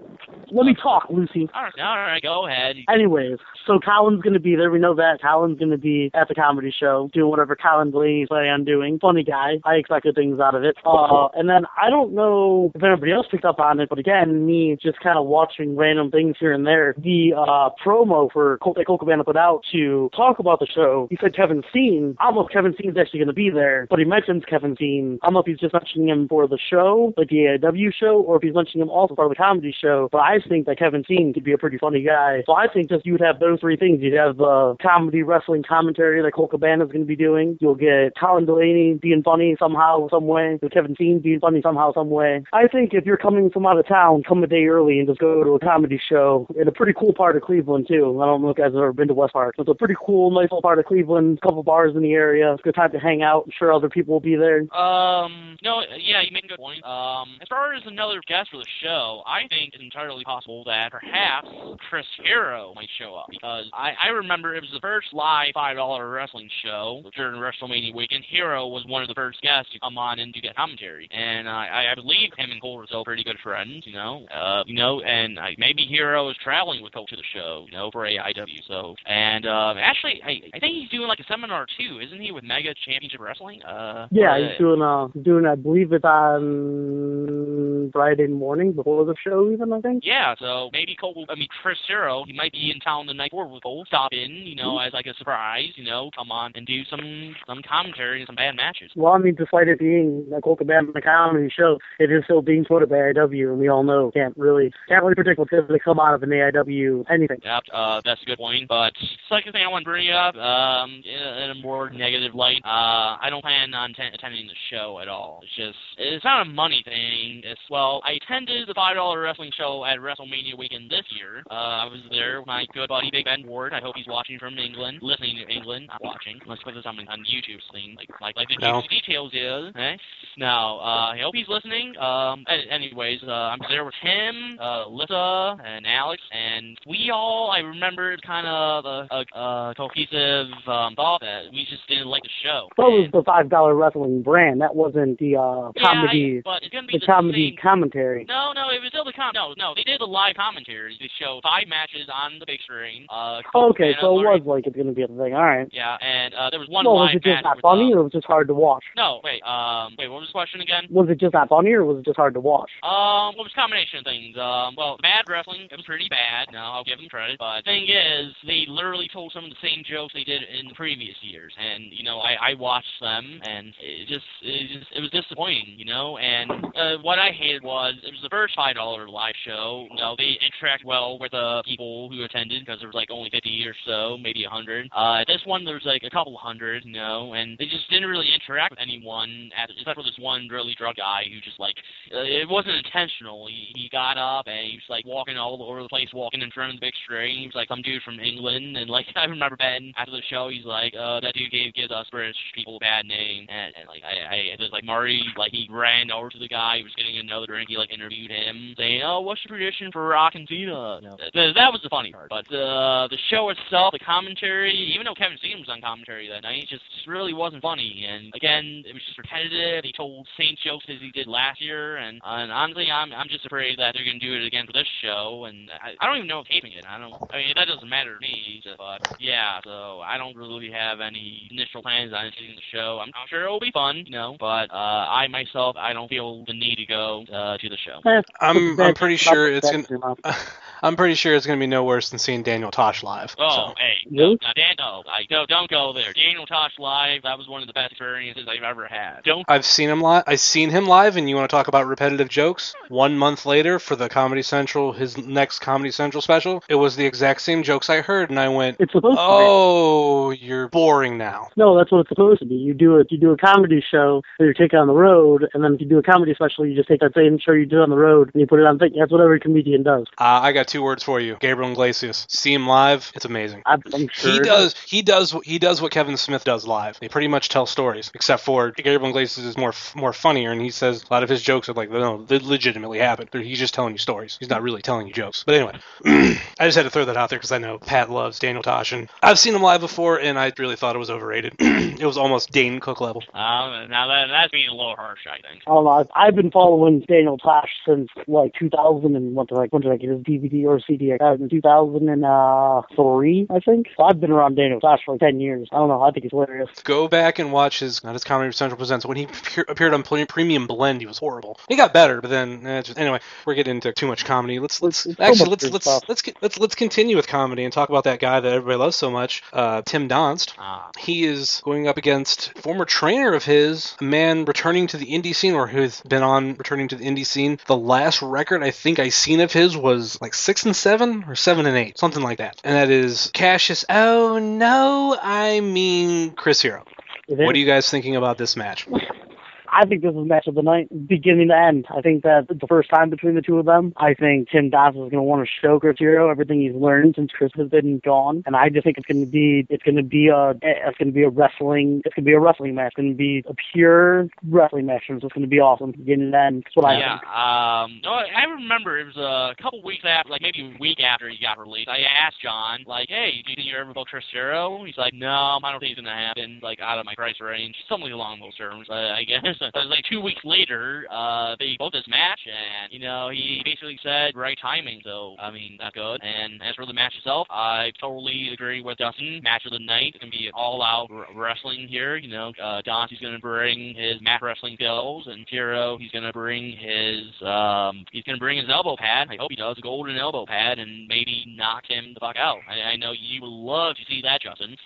let me talk, Lucy. all right, all right, go ahead. Anyways, so Colin's gonna be there. We know that Colin's gonna be at the comedy show doing whatever Colin Delaney's planning on doing. Funny guy. I expected things out of it. Uh, and then I don't know if anybody else picked up on it, but again, me just kind of watching random things here and there. The uh, promo for Colt that Colt Cabana put out to talk about the show. He said Kevin Steen. I don't know if Kevin Steen's actually gonna be there, but he mentions Kevin Steen. I don't know if he's just mentioning him for the show, like the AIW show, or if he's mentioning him also for the comedy show. But I think that Kevin Steen could be a pretty funny guy. So I think just you would have those three things. You'd have the comedy wrestling commentary Colt Cabana is going to be doing. You'll get Colin Delaney being funny somehow, some way. With Kevin Steen being funny somehow, some way. I think if you're coming from out of town, come a day early and just go to a comedy show in a pretty cool part of Cleveland too. I don't know if you guys have ever been to West Park. So it's a pretty cool, nice little part of Cleveland. A couple bars in the area. It's a good time to hang out. I'm sure other people will be there. Um, no, yeah, you make a good point. Um, as far as another guest for the show, I think it's entirely possible that perhaps Chris Hero might show up because I, I remember it was the first live five dollar wrestling show during WrestleMania weekend. Hero was one of the first guests to come on and to get commentary. and uh, I, I believe him and Colt are still pretty good friends. You know, uh, you know, and I, maybe Hero is traveling with Colt to the show. You know, for AIW. So, and uh, actually, I, I think he's doing like a seminar too, isn't he, with Mega Championship Wrestling? Uh, Yeah, he's doing uh doing I believe it's on Friday morning before the show even I think. Yeah, so maybe Colt. Will, I mean, Chris Hero. He might be in town the night before with Colt. Stop in, you know, Mm-hmm. as like a surprise. You know, come on and do some some commentary and some bad matches. Well, I mean, despite it being a Colt Cabana comedy show, it is still being put by AIW, and we all know can't really can't really predict what's going to come out of an AIW anything. Yep, uh, that's a good point. But second thing I want to bring up, um, in a, in a more negative light, uh, I don't plan on ten- attending the show at all. It's just, it's not a money thing. It's, well, I attended the $5 wrestling show at WrestleMania weekend this year. Uh, I was there with my good buddy Big Ben Ward. I hope he's watching from England, listening to England, not watching. Let's put this on, on YouTube thing, like, like, like the No. juicy details is, eh? No, uh, I hope he's listening. Um, a- anyways, uh, I'm there with him, uh, Lissa, and Alex, and we all, I remembered kind of a, a, a cohesive um, thought that we just didn't like the show. That was the five dollar wrestling brand. That wasn't the uh Yeah, comedy. I- but it's gonna be the the comedy same- commentary. No, no, it was still the com. No, no, they did the live commentaries. They showed five matches on the big screen. Uh, Okay, so it was like it's going to be a thing. All right. Yeah, and uh, there was one well, was it just not with, funny, uh, or was it just hard to watch? No, wait, um, wait, what was the question again? Was it just not funny, or was it just hard to watch? Um, well, it was a combination of things. Um, well, bad wrestling, it was pretty bad. No, I'll give them credit. But the thing is, they literally told some of the same jokes they did in the previous years, and you know, I I watched them, and it just it just it was disappointing, you know. And uh, what I hated was it was the first dollar live show. Know, they interact well with the people who attended because there was like only fifty or so, maybe a hundred. Uh, at this one, there was like a couple hundred, you know, and they just didn't really interact with anyone, at, except for this one really drunk guy who just like uh, it wasn't intentional. He, he got up and he was like walking all over the place, walking in front of the big screen. He was like some dude from England, and like I remember Ben after the show, he's like, uh, that dude gave gives us British people a bad name, and, and like I, I it was like Marty, like he ran over to the guy who was getting another drink. He like interviewed him, saying, oh, what's your tradition for Rock and Cena? No. That, that was the funny part, but uh, the show itself, the commentary, even though Kevin Steen was on commentary that night, just, just really wasn't funny. And again, it was just repetitive. He told same jokes as he did last year, and, and honestly, I'm I'm just afraid that they're gonna do it again for this show. And I, I don't even know if taping it. I don't. I mean, that doesn't matter to me. so- But yeah, so I don't really have any initial plans on attending the show. I'm, I'm sure it'll be fun, you know. But uh, I myself, I don't feel the need to go uh, to the show. I'm I'm pretty sure it's gonna. I'm pretty sure it's gonna be no worse than seeing Daniel Tosh live. Oh, hey, no, no, Dan, no, I, no, don't go there. Daniel Tosh live, that was one of the best experiences I've ever had. Don't. I've seen him live. I've seen him live, and you want to talk about repetitive jokes? One month later, for the Comedy Central, his next Comedy Central special, it was the exact same jokes I heard, and I went, It's supposed to be. "Oh, you're boring now." No, that's what it's supposed to be. You do it. You do a comedy show, and you take it on the road, and then if you do a comedy special, you just take that same show you did on the road and you put it on. Thing. That's what every comedian does. Uh, I got two words for you: Gabriel Iglesias. See him live; it's amazing. I'm, I'm sure He does. He does. He does what Kevin Smith does live. They pretty much tell stories, except for Gabriel Iglesias is more more funnier, and he says a lot of his jokes are like, no, they legitimately happened. They're- He's just telling you stories. He's not really telling you jokes. But anyway, I just had to throw that out there because I know Pat loves Daniel Tosh, and I've seen him live before, and I really thought it was overrated. it was almost Dane Cook level. Uh, now that that's being a little harsh, I think. I don't know. I've, I've been following Daniel Tosh since like 2000 and what? Like when did I get his DVD or CD? I got it in 2003, I think. So I've been around Daniel Tosh for like 10 years. I don't know. I think he's hilarious. Go back and watch his not his Comedy Central presents when he appear, appeared on Pre- Premium Blend. He was horrible. He got better, but then eh, just, anyway, we're getting into too much comedy. Let's let's so actually much let's good let's stuff. let's get, let's let's continue with comedy and talk about that guy that everybody loves so much, uh, Tim Donst. Ah. He is going up against former trainer of his, a man returning to the indie scene or who's been on returning to the indie scene. The last record I think I seen of his was like six and seven or seven and eight, something like that. And that is Cassius. Oh no, I mean Chris Hero. What are you guys thinking about this match? I think this is match of the night, beginning to end. I think that the first time between the two of them, I think Tim Donst is going to want to show Chris Hero everything he's learned since Chris has been gone, and I just think it's going to be it's going to be a it's going to be a wrestling it's going to be a wrestling match. It's going to be a pure wrestling match. It's just going to be awesome, beginning to end. That's what I yeah, think. um, no, I remember it was a couple weeks after, like maybe a week after he got released. I asked John, like, "Hey, do you think you're ever book Chris Hero?" He's like, "No, I don't think it's gonna happen. Like, out of my price range, something along those terms, uh, I guess." Like two weeks later, uh, they both this match, and you know he basically said right timing. So I mean that's good. And as for the match itself, I totally agree with Dustin. Match of the night. It's gonna be all out wrestling here. You know, uh, Don's gonna bring his mat wrestling skills, and Hero he's gonna bring his um he's gonna bring his elbow pad. I hope he does a golden elbow pad, and maybe knock him the fuck out. I, I know you would love to see that, Justin.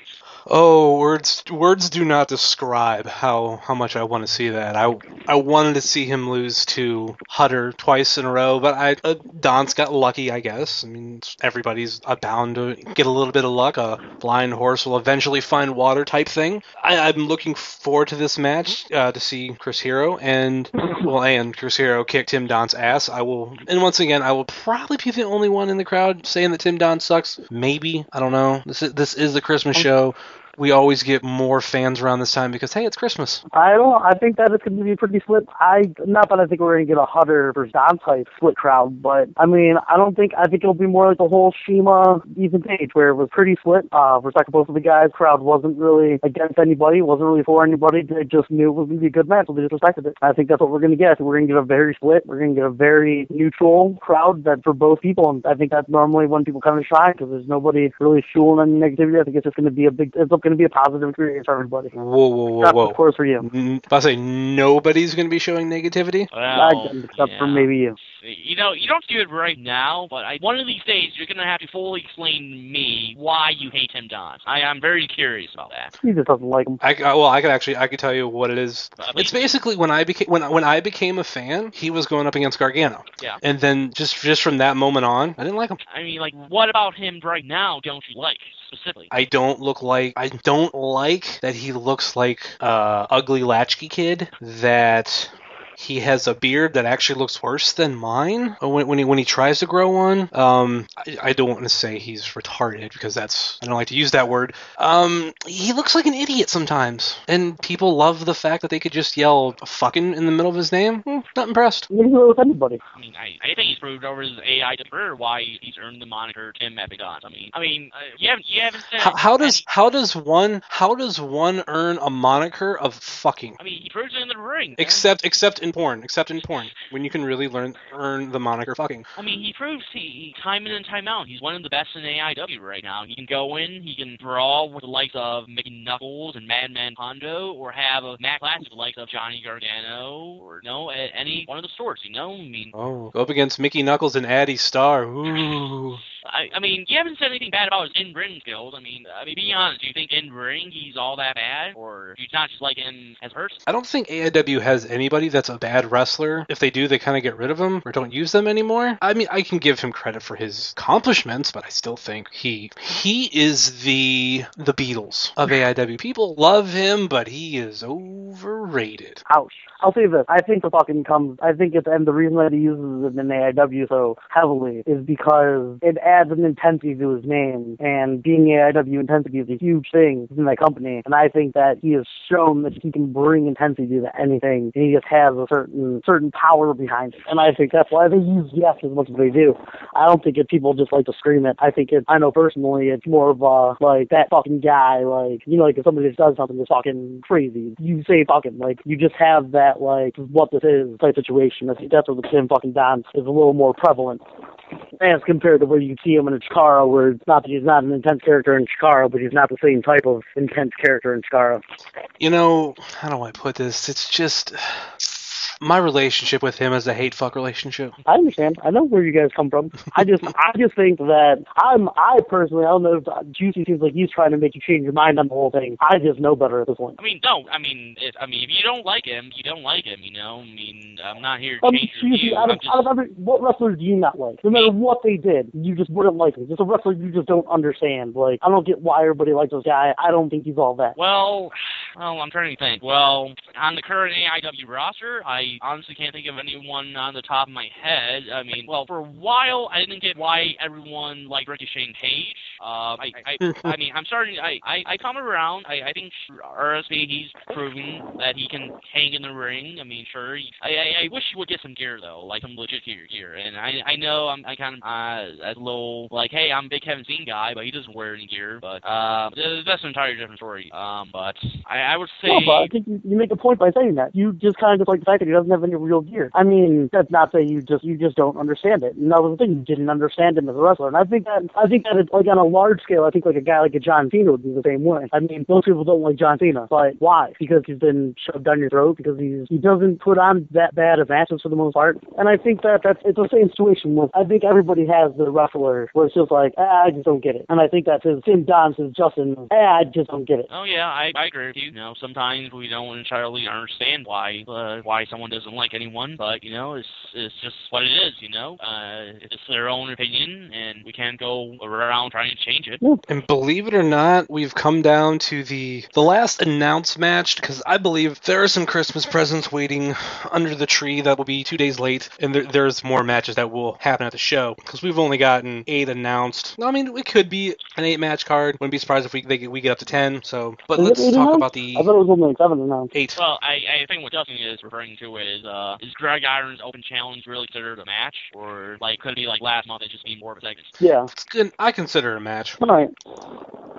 Oh, words words do not describe how how much I want to see that. I I wanted to see him lose to Hutter twice in a row, but I uh, Don's got lucky, I guess. I mean, everybody's bound to get a little bit of luck. A blind horse will eventually find water, type thing. I, I'm looking forward to this match uh, to see Chris Hero and well, and Chris Hero kicked Tim Don's ass. I will, and once again, I will probably be the only one in the crowd saying that Tim Don sucks. Maybe I don't know. This is this is the Christmas show. We always get more fans around this time because hey, it's Christmas. I don't. I think that it's going to be pretty split. I not that I think we're going to get a Hutter versus Don type split crowd, but I mean, I don't think. I think it'll be more like the whole Shima Ethan Page, where it was pretty split. Uh, respect to both of the guys. Crowd wasn't really against anybody. wasn't really for anybody. They just knew it was going to be a good match, so they just respected it. I think that's what we're going to get. We're going to get a very split. We're going to get a very neutral crowd that for both people, and I think that's normally when people kind of shine because there's nobody really fueling any negativity. I think it's just going to be a big. It's going to be a positive experience for everybody. Whoa, whoa, whoa, Except, whoa! of course, for you. Mm, If I say nobody's going to be showing negativity, Well, except for maybe you. You know, you don't do it right now, but I, one of these days you're gonna have to fully explain to me why you hate Tim Donst. I, I'm very curious about that. He just doesn't like him. I, I- well, I could actually I could tell you what it is. It's basically when I became when I- when I became a fan, he was going up against Gargano, Yeah. and then just just from that moment on, I didn't like him. I mean, like, what about him right now don't you like specifically? I don't look like I don't like that he looks like uh, ugly latchkey kid that he has a beard that actually looks worse than mine uh, when, when he when he tries to grow one. Um, I, I don't want to say he's retarded because that's I don't like to use that word. Um, he looks like an idiot sometimes, and people love the fact that they could just yell "fucking" in the middle of his name. Hmm, not impressed. You can do it with anybody. I mean, I, I think he's proved over his AI career why he's earned the moniker Tim Epic I mean, I mean, uh, you haven't you haven't said How, how does how does one how does one earn a moniker of fucking? I mean, he proves it in the ring. man. Except except in porn, except in porn, when you can really learn earn the moniker fucking. I mean, he proves he, he time in and time out. He's one of the best in AIW right now. He can go in, he can brawl with the likes of Mickey Knuckles and Madman Pondo, or have a match clash with the likes of Johnny Gargano, or you know, at any one of the stores. You know, I mean, Oh, go up against Mickey Knuckles and Addy Starr. Ooh. I, I mean, you haven't said anything bad about his in-ring skills. I mean, I mean, be honest. Do you think in-ring he's all that bad, or do you not just like him as a person? I don't think AIW has anybody that's a bad wrestler. If they do, they kind of get rid of them or don't use them anymore. I mean, I can give him credit for his accomplishments, but I still think he he is the the Beatles of AIW. People love him, but he is overrated. Ouch. I'll say this. I think the fucking comes. I think it's and the reason that he uses it in AIW so heavily is because it adds an intensity to his name, and being AIW intensity is a huge thing in that company. And I think that he has shown that he can bring intensity to anything, and he just has a certain certain power behind it. And I think that's why they use yes as much as they do. I don't think it people just like to scream it. I think it. I know personally, it's more of a like that fucking guy. Like you know, like if somebody just does something that's fucking crazy, you say fucking like you just have that like what this is type situation. I think that's what the Tim fucking Don is a little more prevalent as compared to where you see him in Chikara, where it's not that he's not an intense character in Chikara, but he's not the same type of intense character in Chikara. You know, how do I put this? It's just my relationship with him is a hate fuck relationship. I understand. I know where you guys come from. I just, I just think that I'm, I personally, I don't know if Juicy seems like he's trying to make you change your mind on the whole thing. I just know better at this point. I mean, no. I mean, if, I mean, if you don't like him, you don't like him. You know. I mean, I'm not here to Um, change your seriously, view. out of, just out of every, what wrestler do you not like? No matter what they did, you just wouldn't like him. Just a wrestler you just don't understand. Like, I don't get why everybody likes this guy. I don't think he's all that. Well, well, I'm trying to think. Well, on the current AIW roster, I honestly can't think of anyone on the top of my head. I mean, well, for a while, I didn't get why everyone liked Ricochet and Page. Uh, I, I, I mean, I'm starting. I, I, I come around. I, I think RSP he's proven that he can hang in the ring. I mean, sure. he- I, I, I wish he would get some gear though, like some legit gear. gear. And I, I know I'm, I kind of uh, a little like, hey, I'm a big Kevin Steen guy, but he doesn't wear any gear. But uh, that's an entirely different story. Um, but I, I would say. No, but I think you, you make a point by saying that. You just kind of just like the fact that he doesn't have any real gear. I mean, that's not say you just you just don't understand it. And that was the thing, you didn't understand him as a wrestler. And I think that I think that it's like on a large scale, I think like a guy like a John Cena would be the same way. I mean, most people don't like John Cena, but why? Because he's been shoved down your throat. Because he's he doesn't put on that bad of matches for the most part. And I think that that's it's the same situation. With, I think everybody has the wrestler where it's just like ah, I just don't get it. And I think that's his Tim Don's his Justin. Ah, I just don't get it. Oh yeah, I, I agree with you. You know, sometimes we don't entirely understand why uh, why someone doesn't like anyone, but you know, it's it's just what it is. You know, uh, it's their own opinion, and we can't go around trying to change it. And believe it or not, we've come down to the the last announced match because I believe there are some Christmas presents waiting under the tree that will be two days late, and there, there's more matches that will happen at the show because we've only gotten eight announced. I mean, it could be an eight match card. Wouldn't be surprised if we they, we get up to ten. So, but Is let's talk announced? about the I thought it was only seven announced. eight. Well, I, I think what Justin is referring to is uh, is Greg Iron's open challenge really considered a match, or like could it be like last month it just be more of a segment? Yeah. It's. I consider it a match. All right.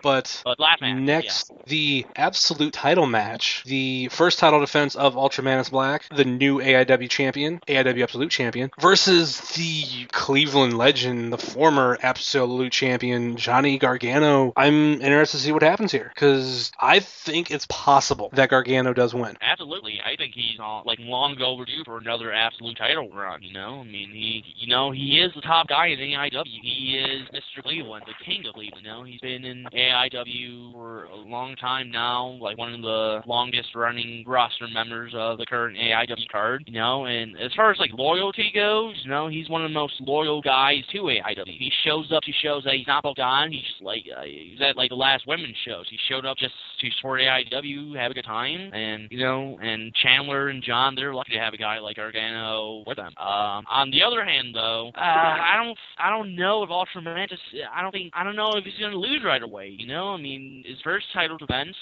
But But last match, next, the absolute title match, the first title defense of Ultramantis Black, the new AIW champion, AIW Absolute champion, versus the Cleveland legend, the former Absolute champion, Johnny Gargano. I'm interested to see what happens here because I think it's possible that Gargano does win. Absolutely, I think he's on like long overdue for another absolute title run. You know, I mean, he, you know, he is the top guy in AIW. He is Mr. Cleveland, the king of Cleveland. You know, he's been in AIW for a long time now, like one of the longest running roster members of the current AIW card. You know, and as far as like loyalty goes, you know, he's one of the most loyal guys to AIW. He shows up to shows that he's not booked on. He's like, uh, he's at like the last women's shows. He showed up just to support AIW, have a good time, and you know, and Chandler and John, they're lucky to have a guy like Gargano with them. Um, on the other hand, though, uh, I don't, I don't know if Ultra Mantis. I don't think, I don't know if he's gonna lose right away. You know, I mean, his first title defense.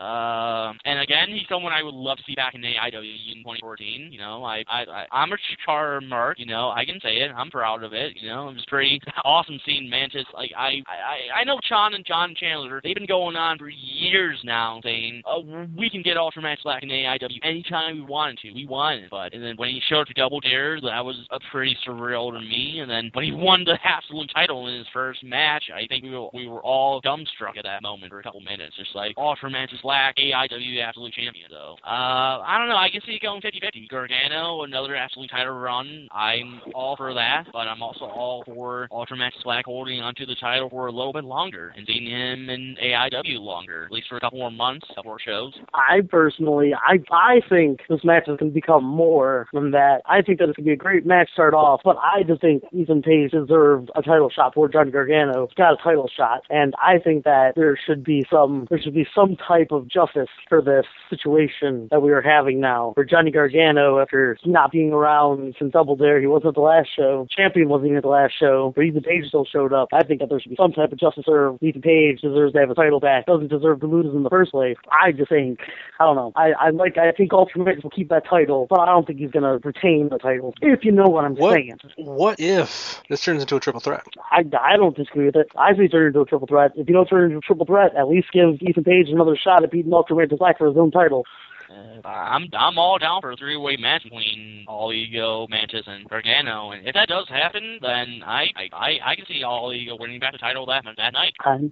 Um, and again, he's someone I would love to see back in AIW in 2014. You know, I, I, I I'm a Chikara mark. You know, I can say it. I'm proud of it. You know, it was pretty awesome seeing Mantis. Like I, I, I know John and John Chandler. They've been going on for years now, saying, "Oh, we can get Ultra Mantis back in AIW anytime we wanted to. We wanted." it." But and then when he showed up to Double Dare, that was a pretty surreal to me. And then when he won the absolute title in his first match, I think we were, we were all dumbstruck at that moment for a couple minutes. Just like Ultra Mantis is Black, AIW Absolute Champion. So, uh, I don't know. I can see it going 50-50. Gargano, another Absolute title run. I'm all for that, but I'm also all for Ultramantis Black holding onto the title for a little bit longer and seeing him in AIW longer, at least for a couple more months, a couple more shows. I personally, I I think this match is going to become more than that. I think that it's going to be a great match to start off, but I just think Ethan Page deserved a title shot for Johnny Gargano. Got a title shot, and I think that there should be some there should be some type of justice for this situation that we are having now. For Johnny Gargano, after not being around since Double Dare, he wasn't at the last show. Champion wasn't even at the last show, but Ethan Page still showed up. I think that there should be some type of justice served. Ethan Page deserves to have a title back. Doesn't deserve to lose in the first place. I just think I don't know. I, I like I think Ultimate will keep that title, but I don't think he's gonna retain the title. If you know what I'm What saying. what if this turns into a triple threat? I, I don't disagree with it. I say turn into a triple threat. If you don't turn into a triple threat, at least give Ethan Page another shot at beating Ultramantis Black for his own title. Uh, I'm I'm all down for a three-way match between All Ego, Mantis, and Gargano, and if that does happen, then I I, I, can see All Ego winning back the title that that night. I'm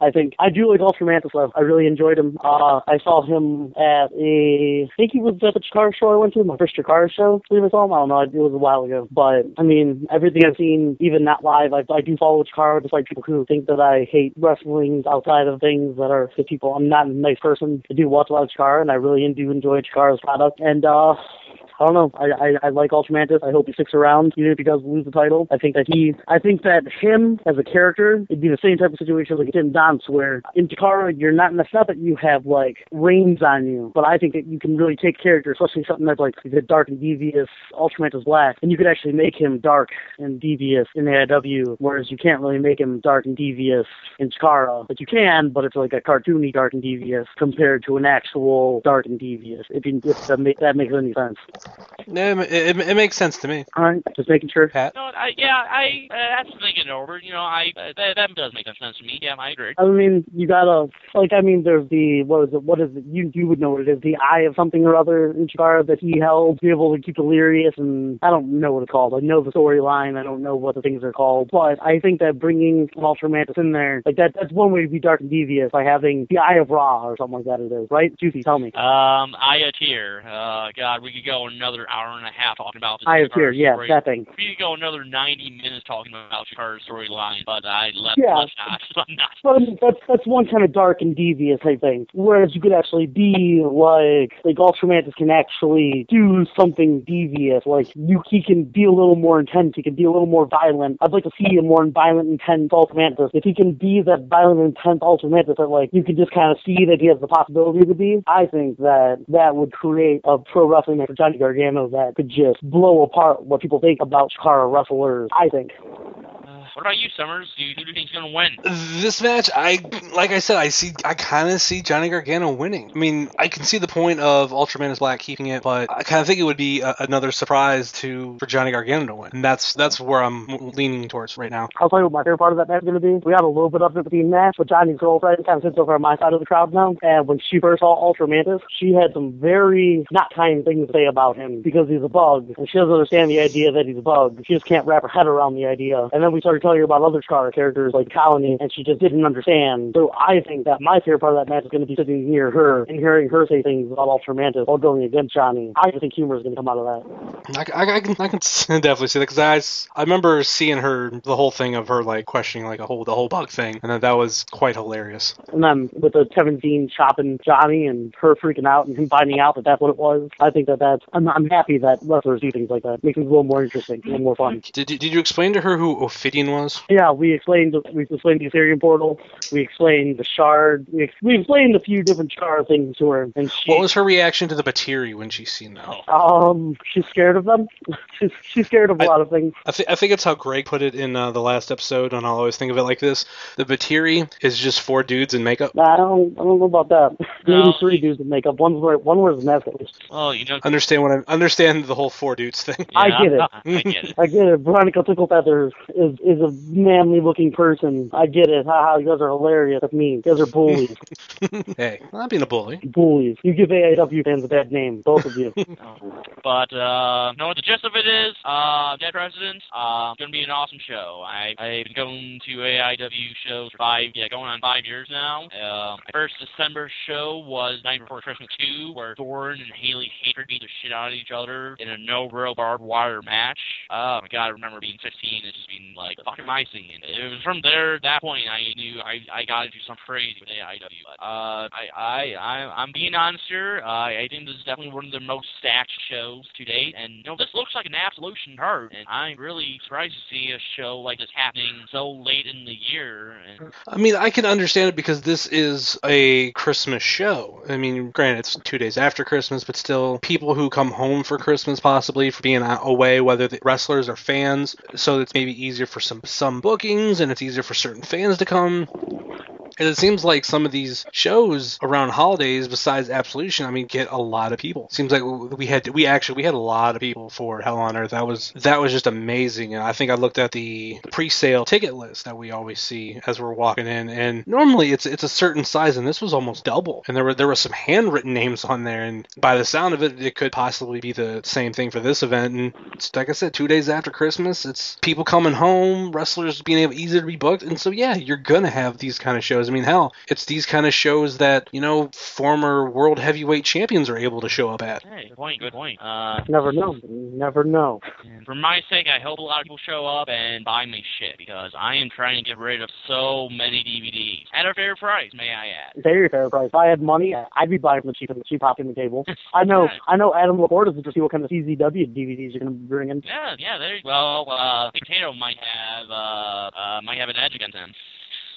I think I do like Ultramantis though. I really enjoyed him. Uh, I saw him at a, I think he was at the Chikara show I went to, my first Chikara show. I believe I saw him. I don't know. It was a while ago, but I mean, everything I've seen, even not live, I, I do follow Chikara. Like people who think that I hate wrestling outside of things that are for people. I'm not a nice person. I do watch a lot of Chikara, and I really do enjoy Chikara's product. And uh, I don't know. I, I, I like Ultramantis. I hope he sticks around, even if he does lose the title. I think that he, I think that him as a character, it'd be the same type of situation like Tim Donst, where in Chikara, you're not, it's not that you have like reins on you, but I think that you can really take character, especially something that's like the dark and devious Ultramantis Black, and you could actually make him dark and devious in the AIW, whereas you can't really make him dark and devious in Chikara. But you can, but it's like a cartoony dark and devious compared to an actual dark and devious, if, you, if that makes any sense. Yeah, it, it, it makes sense to me. All right, just making sure. Pat? No, I, yeah, I uh, after thinking it over, you know, I uh, that, that does make sense to me. Yeah, I agree. I mean, you gotta like. I mean, there's the what is it? What is it? You you would know what it is. The eye of something or other in Chikara that he held to be able to keep delirious, and I don't know what it's called. I know the storyline. I don't know what the things are called, but I think that bringing an Ultramantis in there, like that, that's one way to be dark and devious by having the Eye of Ra or something like that. It is right. Juicy, tell me. Um, Aya Tier. Uh, God, we could go another hour and a half talking about this Eye of Tyr, Chikara yeah, story. that thing. We could go another 90 minutes talking about Chikara's storyline, but I let Yeah. let's not. Let's not. But I mean, that's that's one kind of dark and devious type thing. Whereas you could actually be like like Ultramantis can actually do something devious. Like you, he can be a little more intense. He can be a little more violent. I'd like to see a more violent, intense Ultramantis. If he can be that violent, intense Ultramantis that like you can just kind of see that he has the possibility to be, I think that that would create a pro wrestling match for Johnny Gargano that could just blow apart what people think about Chikara wrestlers. I think. What about you, Summers? Do you, who do you think's gonna win? This match, I like I said, I see, I kind of see Johnny Gargano winning. I mean, I can see the point of Ultramantis Black keeping it, but I kind of think it would be a, another surprise to for Johnny Gargano to win, and that's that's where I'm leaning towards right now. I'll tell you what my favorite part of that match is going to be. We had a little bit of it between match, but Johnny's girlfriend kind of sits over on my side of the crowd now. And when she first saw Ultra Mantis, she had some very not kind things to say about him because he's a bug. And she doesn't understand the idea that he's a bug. She just can't wrap her head around the idea. And then we started telling her about other Chikara characters like Colony, and she just didn't understand. So I think that my favorite part of that match is going to be sitting near her and hearing her say things about Ultra Mantis while going against Johnny. I just think humor is going to come out of that. I, I, I can I can definitely see that because I, I remember seeing her the whole thing of her like questioning like a whole the whole bug thing, and that, that was quite hilarious. And then with the Kevin Steen chopping Johnny and her freaking out and him finding out that that's what it was, I think that that's, I'm, I'm happy that wrestlers do things like that. Makes it a little more interesting, a little more fun. Did you- did you explain to her who Ophidian was? Yeah, we explained we explained the Ethereum portal. We explained the shard. We, ex- we explained a few different shard things to her, and she What was her reaction to the Batiri when she seen that? um she's scared of them. she's she's scared of a lot of things. I, th- I think it's how Greg put it in uh, the last episode, and I'll always think of it like this: the Batiri is just four dudes in makeup. I don't I don't know about that. Maybe three dudes in makeup. One's wear one wears a mask at least. Well, you know, Understand what I understand the whole four dudes thing. I get it. I get it. I get it. Veronica Ticklefeathers is is a manly looking person. I get it. Haha, you guys are hilarious. That's mean. You guys are bullies. hey, I'm not being a bully. bullies. You give AIW fans a bad name, both of you. But uh, what the gist of it is, uh, Dead Presidents, uh, gonna be an awesome show. I I've been going to AIW shows for five, yeah, going on five years now. Uh, my first December show was Night Before Christmas two, where Thorne and Haley Hater beat the shit out of each other in a no real barbed wire match. Oh my god, I remember being 15 and just being like, fuck am I seeing? It was from there, that point, I knew I I got to do something crazy with AIW. But, uh, I I I I'm being honest here. Uh, I think this is definitely one of the most stacked shows to date, and you know this looks like an absolution card, and I'm really surprised to see a show like this happening so late in the year. And I mean, I can understand it because this is a Christmas show. I mean, granted, it's two days after Christmas, but still, people who come home for Christmas, possibly for being away, whether the wrestlers or fans, so it's maybe easier for some some bookings, and it's easier for certain fans to come. And it seems like some of these shows around holidays, besides Absolution, I mean, get a lot of people. Seems like we had we actually we had a lot of people for Hell on Earth. That was that was just amazing. And I think I looked at the pre-sale ticket list that we always see as we're walking in, and normally it's it's a certain size, and this was almost double. And there were there were some handwritten names on there, and by the sound of it, it could possibly be the same thing for this event. And it's, like I said, two days after Christmas, it's people coming home, wrestlers being able easier to be booked, and so yeah, you're gonna have these kind of shows. I mean, hell, it's these kind of shows that you know former world heavyweight champions are able to show up at. hey, good point, good point. Uh, Never know. Never know. For my sake, I hope a lot of people show up and buy me shit because I am trying to get rid of so many DVDs at a fair price, may I add. Very fair price. If I had money, I'd be buying from the cheap, cheap hopping the table. I know. I know. Adam Laporte is to see what kind of CZW DVDs you're going to bring in. Yeah, yeah. There. Well, uh, Potato might have uh, uh, might have an edge against him.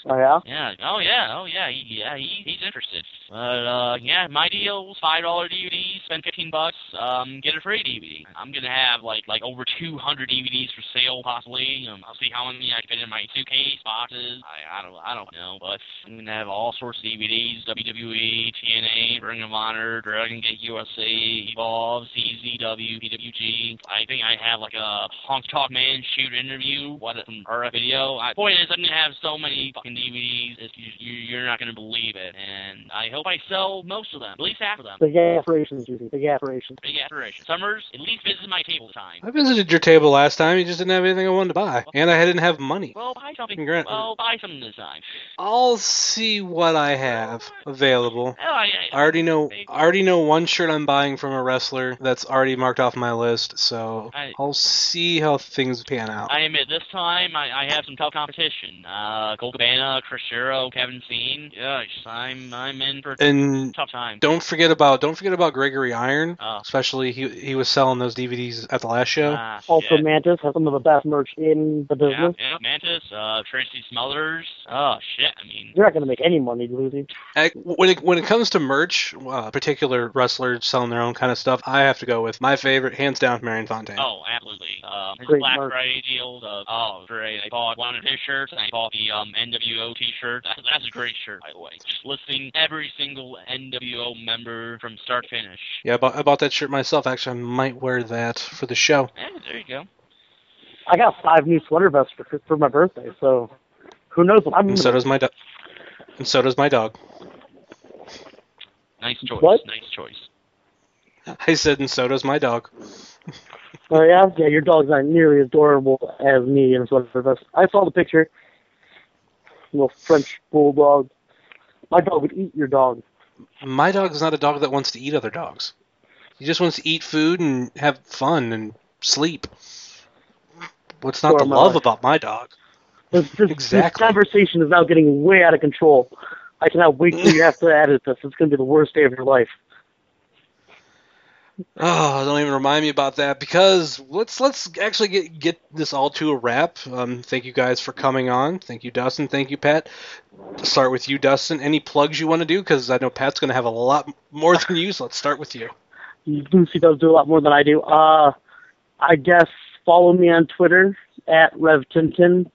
Oh yeah. Yeah. Oh yeah. Oh yeah. He, yeah. He, he's interested. But uh, yeah, my deals five dollar DVDs, spend 15 bucks, um, get a free DVD. I'm gonna have like like over 200 DVDs for sale possibly. Um, I'll see how many I can fit in my suitcase, boxes. I, I don't I don't know, but I'm gonna have all sorts of DVDs: WWE, TNA, Ring of Honor, Dragon Gate USA, Evolve, CZW, PWG. I think I have like a Honky Tonk Man shoot interview. What some RF video. I, point is, I'm gonna have so many fucking DVDs. It's, you, you're not gonna believe it, and I hope I sell most of them, at least half of them. Big aspirations, Juicy. Big aspirations. Big aspiration. Summers, at least visit my table time. I visited your table last time. You just didn't have anything I wanted to buy, and I didn't have money. Well, buy something. Congrats. Well, buy something this time. I'll see what I have available. Oh, I, I already know. I already know one shirt I'm buying from a wrestler that's already marked off my list. So I- I'll see how things pan out. I admit, this time I, I have some tough competition. Uh, Colt Cabana, Chris Jericho, Kevin Steen. Gosh, I'm I'm in for a And tough time. Don't forget about don't forget about Gregory Iron. Oh. Especially he he was selling those DVDs at the last show. Ah, Also. Mantis has some of the best merch in the business. yeah, Mantis, uh, Tracy Smothers. Oh shit! I mean, You're not going to make any money, Lucy. I, when it when it comes to merch, uh, particular wrestlers selling their own kind of stuff, I have to go with my favorite, hands down, Marion Fontaine. oh, absolutely. Um, his Great Black merch. Friday deal. The, oh, great! I bought one of his shirts, and I bought the um, NWO T-shirt. That's a great shirt, by the way. Just listing every single NWO member from start to finish. Yeah, I bought, I bought that shirt myself. Actually, I might wear that for the show. Eh, there you go. I got five new sweater vests for for my birthday, so who knows what I'm And so does my dog. And so does my dog. Nice choice. What? Nice choice. I said, and so does my dog. Oh yeah, yeah. Your dog's not nearly as adorable as me in a sweater vest. I saw the picture. Little French bulldog. My dog would eat your dog. My dog is not a dog that wants to eat other dogs. He just wants to eat food and have fun and sleep. What's not the my love life. about my dog? This, this, Exactly. this conversation is now getting way out of control. I cannot wait till you have to edit this. It's going to be the worst day of your life. Oh, don't even remind me about that because let's let's actually get get this all to a wrap. Um, thank you guys for coming on. Thank you, Dustin. Thank you, Pat. Start with you, Dustin. Any plugs you want to do? Because I know Pat's going to have a lot more than you. So let's start with you. Lucy does do a lot more than I do. Uh, I guess follow me on Twitter at RevTintin.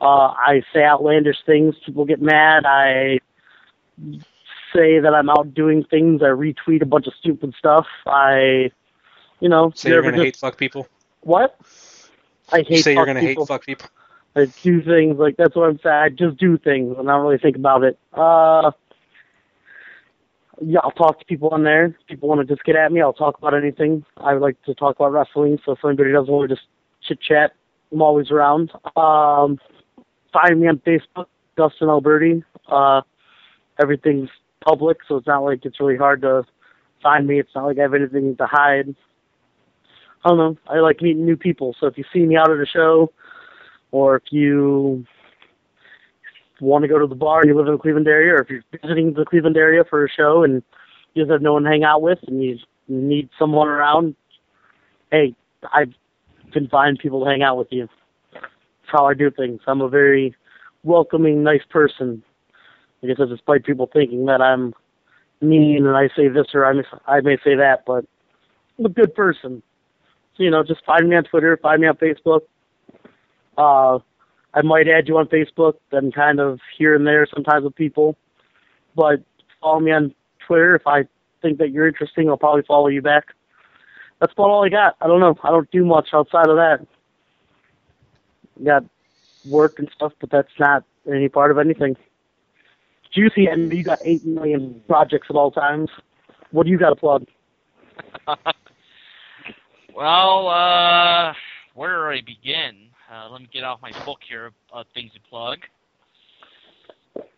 Uh, I say outlandish things. People get mad. I say that I'm out doing things. I retweet a bunch of stupid stuff. I, you know, Say you're going to hate fuck people. what? I hate. Say you're fuck going to hate people. fuck people. I do things like that's what I'm saying. I just do things and I don't really think about it. Uh, yeah, I'll talk to people on there. If people want to just get at me, I'll talk about anything. I like to talk about wrestling, so if anybody doesn't want to just chit chat, I'm always around. Um, find me on Facebook, Dustin Alberti. Uh, everything's public, so it's not like it's really hard to find me. It's not like I have anything to hide. I don't know. I like meeting new people, so if you see me out at a show, or if you want to go to the bar and you live in the Cleveland area, or if you're visiting the Cleveland area for a show and you just have no one to hang out with and you need someone around, hey, I can find people to hang out with you. That's how I do things. I'm a very welcoming, nice person. I guess despite people thinking that I'm mean and I say this or I may, I may say that, but I'm a good person. So, you know, just find me on Twitter, find me on Facebook. Uh, I might add you on Facebook, then kind of here and there sometimes with people. But follow me on Twitter. If I think that you're interesting, I'll probably follow you back. That's about all I got. I don't know. I don't do much outside of that. Got work and stuff, but that's not any part of anything. Juicy, and you got eight million projects at all times. What do you got to plug? Well, uh, where do I begin? Uh, let me get off my book here of uh, things to plug.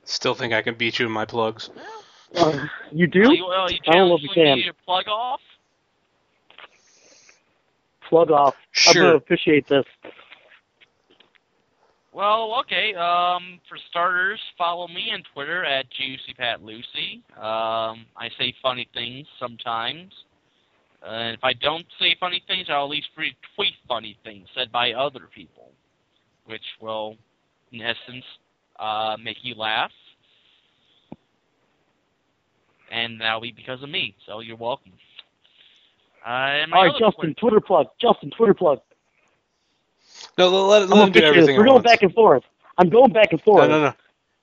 Still think I can beat you in my plugs. Uh, you do? Oh, you, well, you I don't know if you can. me to plug off? Plug off. I'm Sure. gonna appreciate this. Well, okay. Um, for starters, follow me on Twitter at JuicyPatLucy. Um, I say funny things sometimes. And if I don't say funny things, I'll at least retweet funny things said by other people, which will, in essence, uh, make you laugh. And that'll be because of me, so you're welcome. Uh, All right, Justin, Twitter plug. Justin, Twitter plug. No, let, I'm let him do pitch you this. everything We're going back and forth. I'm going back and forth. No, no, no,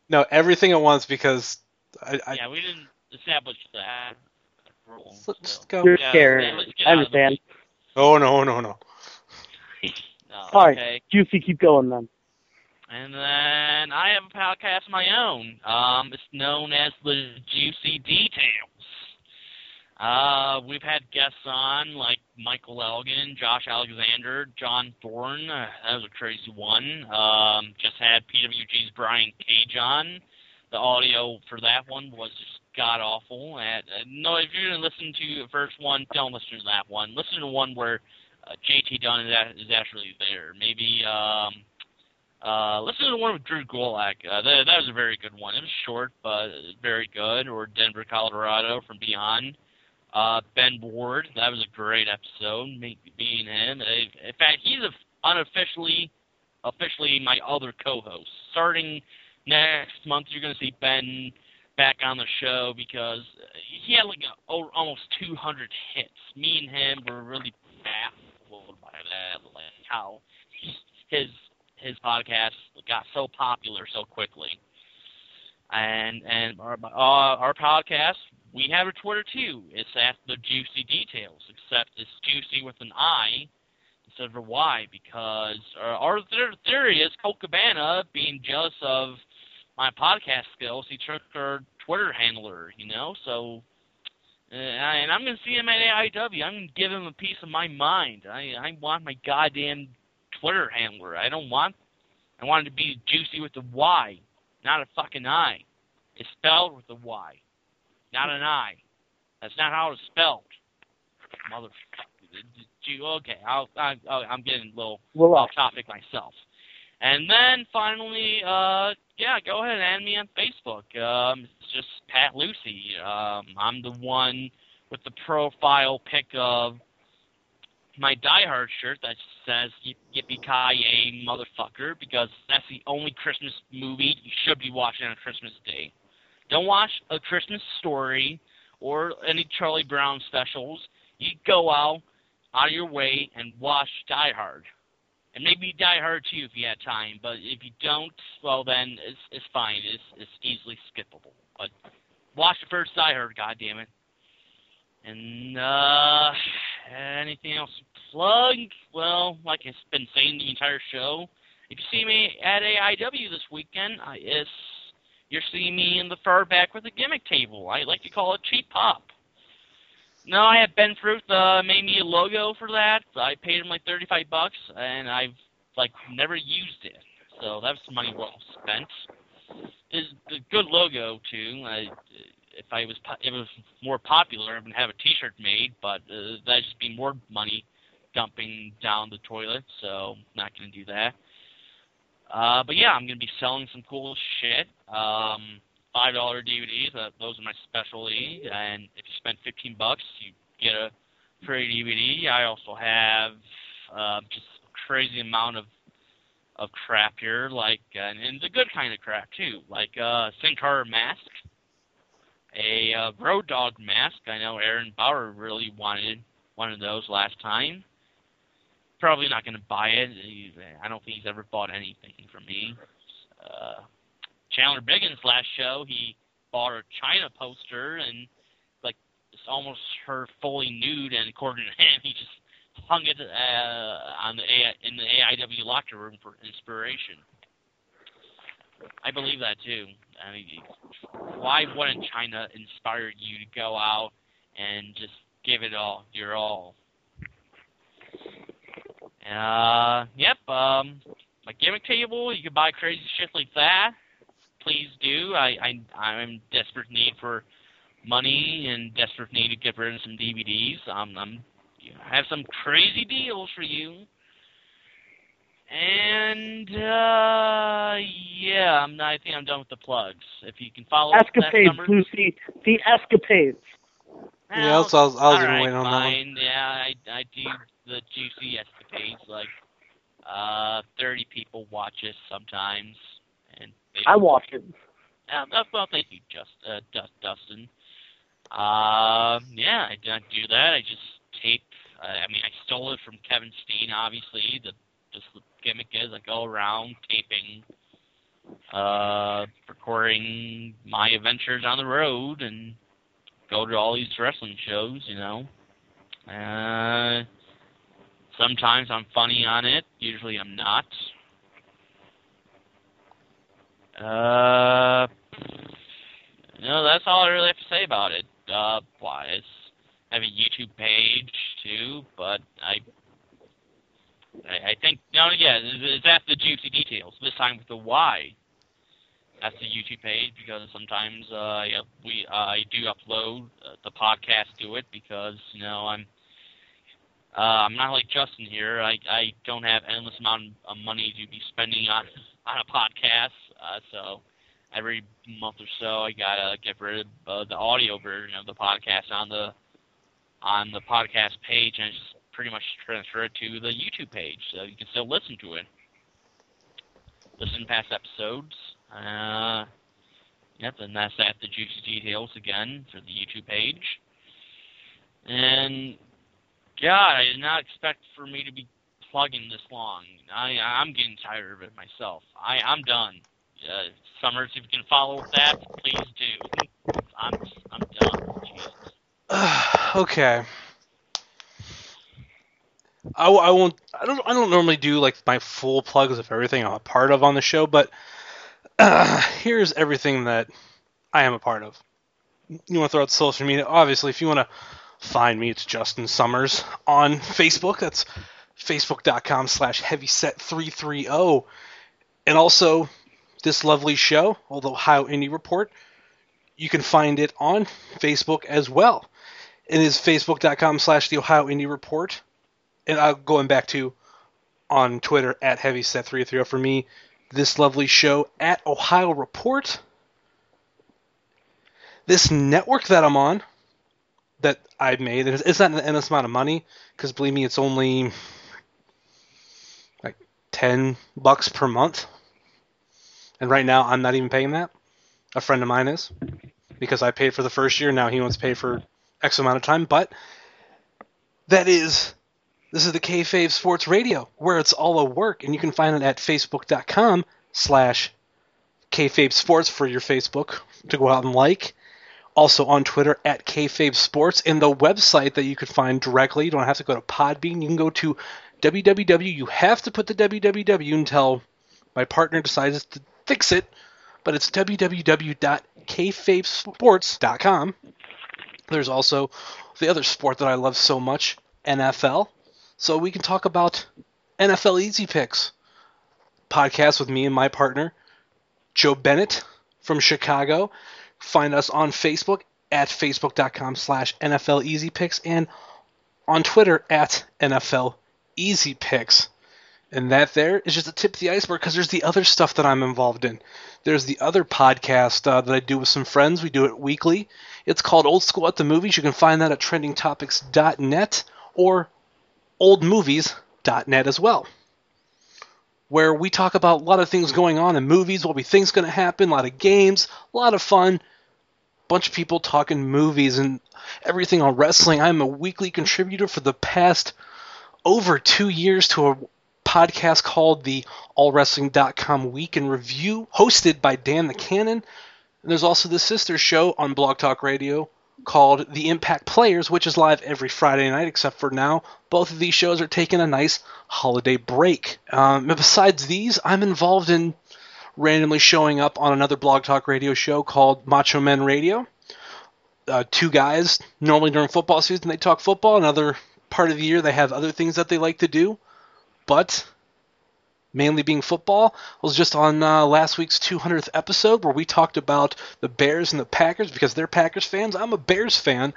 no, everything at once because I, I yeah, we didn't establish that rule. let's go. You're Yeah, scared. yeah, I out of the understand. Oh no, no, no. No, All right, okay. Juicy, keep going then. And then I have a podcast of my own. Um, it's known as the Juicy Details. Uh, we've had guests on like Michael Elgin, Josh Alexander, John Thorne. Uh, that was a crazy one. Um, just had PWG's Brian Cage on. The audio for that one was just god awful. And, uh, no, if you're gonna listen to the first one, don't listen to that one. Listen to one where uh, JT Dunn is, a- is actually there. Maybe um, uh, listen to the one with Drew Gulak. Uh, that, that was a very good one. It was short, but very good. Or Denver, Colorado from Beyond. Uh, ben Ward, that was a great episode. Me being him. In fact, he's unofficially, officially my other co-host. Starting next month, you're going to see Ben back on the show because he had like a, almost 200 hits. Me and him were really baffled by that, like how his his podcast got so popular so quickly. And and our uh, our podcast, we have a Twitter too. It's at the Juicy Details, except it's juicy with an I instead of a Y because uh, our th- theory is Colt Cabana being jealous of my podcast skills. He took her Twitter handler, you know. So, uh, and I'm gonna see him at AIW. I'm gonna give him a piece of my mind. I I want my goddamn Twitter handler. I don't want. I want it to be juicy with a Y, not a fucking I. It's spelled with a Y, not an I. That's not how it's spelled. Motherfucker. Ju- Okay, I'll, I, I'm getting a little Well, off topic myself. And then finally, uh, yeah, go ahead and add me on Facebook. Um, it's just Pat Lucy. Um, I'm the one with the profile pic of my Die Hard shirt that says Yippee Ki Yay Motherfucker because that's the only Christmas movie you should be watching on Christmas Day. Don't watch A Christmas Story or any Charlie Brown specials. You go out out of your way and watch Die Hard. And maybe Die Hard too if you had time, but if you don't, well then it's it's fine. It's it's easily skippable. But watch the first Die Hard, goddammit. And uh anything else plug? Well, like I've been saying the entire show, if you see me at AIW this weekend, I, it's you're seeing me in the far back with a gimmick table. I like to call it cheap pop. No, I have Ben Fruit uh, made me a logo for that. I paid him like thirty-five bucks, and I've like never used it. So that's money well spent. It's a good logo too. I, if I was po- if it was more popular, I would have a T-shirt made, but uh, that'd just be more money dumping down the toilet. So not gonna do that. Uh, but yeah, I'm gonna be selling some cool shit. Um, five dollar DVDs. Uh, those are my specialty. And if you spend fifteen bucks, you get a free DVD. I also have uh, just a crazy amount of of crap here, like and, and the good kind of crap too, like uh, Sin Cara mask, a uh, Road Dog mask. I know Aaron Bauer really wanted one of those last time. Probably not going to buy it. I don't think he's ever bought anything from me. Uh, Chandler Biggins last show, he bought a Chyna poster and like it's almost her fully nude, and according to him, he just hung it uh, on the A- in the AIW locker room for inspiration. I believe that too. I mean, why wouldn't Chyna inspire you to go out and just give it all your all? Uh, yep. Um, my gimmick table, you can buy crazy shit like that please do. I, I I'm in desperate need for money and desperate need to get rid of some DVDs. Um, I'm you know, I have some crazy deals for you. And uh yeah, I'm not, I think I'm done with the plugs. If you can follow up with that Escapades, number, Lucy. The escapades. Yeah, I was, I was, I was all gonna right, wait on that one. fine. Yeah, I I do the juicy escapades. Like uh, thirty people watch us sometimes, and they I watch it. uh, well, thank you, just uh, Dust, Dustin. Uh, yeah, I don't do that. I just tape. Uh, I mean, I stole it from Kevin Steen, obviously. The this gimmick is I go around taping, uh, recording my adventures on the road, and go to all these wrestling shows. You know. Uh, sometimes I'm funny on it. Usually I'm not. Uh, know, that's all I really have to say about it. Uh, wise. I have a YouTube page too, but I, I, I think no, yeah, that's the juicy details. This time with the why. That's the YouTube page because sometimes uh, yeah, we uh, I do upload uh, the podcast to it because you know I'm uh, I'm not like Justin here. I I don't have endless amount of money to be spending on on a podcast. Uh, so every month or so, I gotta get rid of uh, the audio version of the podcast on the on the podcast page, and just pretty much transfer it to the YouTube page, so you can still listen to it. Listen to past episodes. Uh, yep, and that's at the juicy details again for the YouTube page. And God, I did not expect for me to be plugging this long. I I'm getting tired of it myself. I I'm done. Uh, Summers, if you can follow with that, please do. I'm I'm done. Okay. I, I won't. I don't. I don't normally do like my full plugs of everything I'm a part of on the show, but uh, here's everything that I am a part of. You want to throw out social media? Obviously, if you want to find me, it's Justin Summers on Facebook. That's facebook.com slash heavyset330. And also, this lovely show, the Ohio Indie Report, you can find it on Facebook as well. It is facebook.com slash the Ohio Indie Report. And I'm going back to on Twitter at heavyset330 for me. This lovely show at Ohio Report. This network that I'm on, that I made, it's not an endless amount of money, because believe me, it's only like 10 bucks per month. And right now, I'm not even paying that. A friend of mine is, because I paid for the first year. Now he wants to pay for X amount of time. But that is, this is the Kayfabe Sports Radio, where it's all a work, and you can find it at facebook.com slash Kayfabe Sports for your Facebook to go out and like. Also on Twitter at Kayfabe Sports, and the website that you can find directly. You don't have to go to Podbean. You can go to www. You have to put the www until my partner decides to fix it, but it's www.kfabesports.com. There's also the other sport that I love so much, NFL. So we can talk about NFL Easy Picks podcast with me and my partner, Joe Bennett from Chicago. Find us on Facebook at facebook.com slash NFL Easy Picks and on Twitter at NFL Easy Picks. And that there is just a tip of the iceberg because there's the other stuff that I'm involved in. There's the other podcast uh, that I do with some friends. We do it weekly. It's called Old School at the Movies. You can find that at trendingtopics.net or oldmovies.net as well, where we talk about a lot of things going on in movies, what we think is going to happen, a lot of games, a lot of fun, bunch of people talking movies and everything on wrestling. I'm a weekly contributor for the past over two years to a podcast called the AllWrestling.com Week in Review, hosted by Dan the Cannon. And there's also the sister show on Blog Talk Radio called The Impact Players, which is live every Friday night, except for now. Both of these shows are taking a nice holiday break. Um, besides these, I'm involved in randomly showing up on another Blog Talk Radio show called Macho Men Radio. Uh, two guys, normally during football season, they talk football. Another part of the year, they have other things that they like to do. But mainly being football. I was just on uh, last week's 200th episode where we talked about the Bears and the Packers because they're Packers fans. I'm a Bears fan.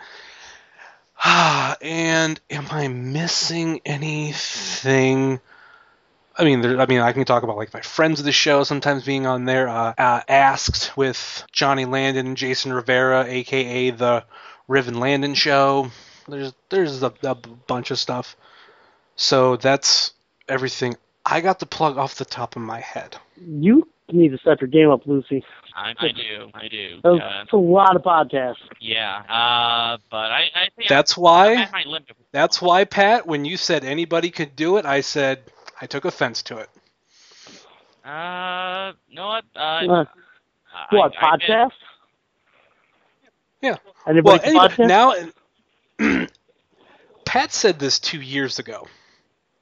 Ah, and am I missing anything? I mean, there, I mean, I can talk about like my friends of the show sometimes being on there. Uh, uh, Asked with Johnny Landon and Jason Rivera, aka the Riven Landon Show. There's there's a, a bunch of stuff. So that's everything I got the plug off the top of my head. You need to step your game up, Lucy. I, I do, I do. That's Uh, a lot of podcasts. yeah, uh, but I, I think That's I'm, why- I'm limit That's why, Pat, when you said anybody could do it, I said I took offense to it. Uh, no, what? Uh, Uh, I- what I- I podcast? Yeah. Anybody well, anyway, podcast? now Pat said this two years ago,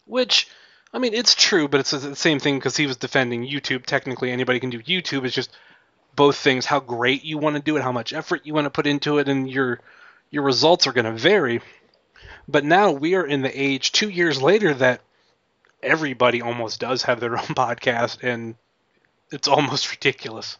which I mean it's true, but it's the same thing because he was defending YouTube. Technically, anybody can do YouTube. It's just both things: how great you want to do it, how much effort you want to put into it, and your your results are going to vary. But now we are in the age two years later that everybody almost does have their own podcast, and it's almost ridiculous.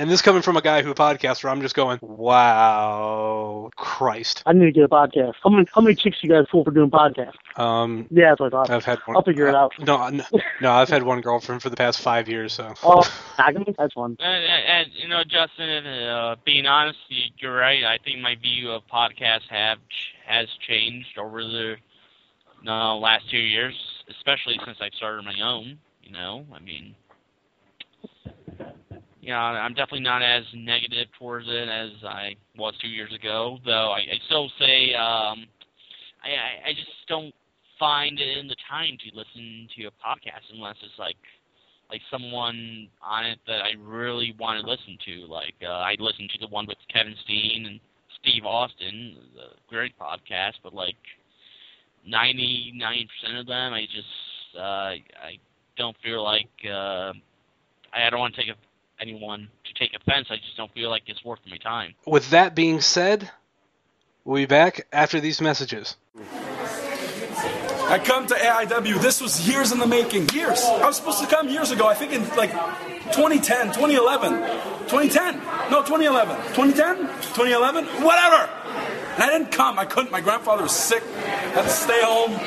And this coming from a guy who podcasts where I'm just going, wow, Christ. I need to get a podcast. How many how many chicks you guys fool for doing podcasts? Um, Yeah, that's what I thought. I've had one. I'll figure it out. No, no, no, I've had one girlfriend for the past five years, so. Oh, agony? That's one. And, and, and you know, Justin, uh, being honest, you- you're right. I think my view of podcasts have has changed over the uh, last two years, especially since I've started my own. You know, I mean, you know, I'm definitely not as negative towards it as I was two years ago. Though I, I still say, um, I, I I just don't find it in the time to listen to a podcast unless it's like like someone on it that I really want to listen to. Like uh, I listened to the one with Kevin Steen and Steve Austin, the great podcast, but like ninety nine percent of them, I just uh, I don't feel like uh, I don't want to take a, anyone to take offense. I just don't feel like it's worth my time. With that being said, we'll be back after these messages. I come to AIW. This was years in the making. Years. I was supposed to come years ago. I think in like 2010, 2011, 2010. No, 2011, 2010, 2011, whatever. And I didn't come. I couldn't. My grandfather was sick. I had to stay home,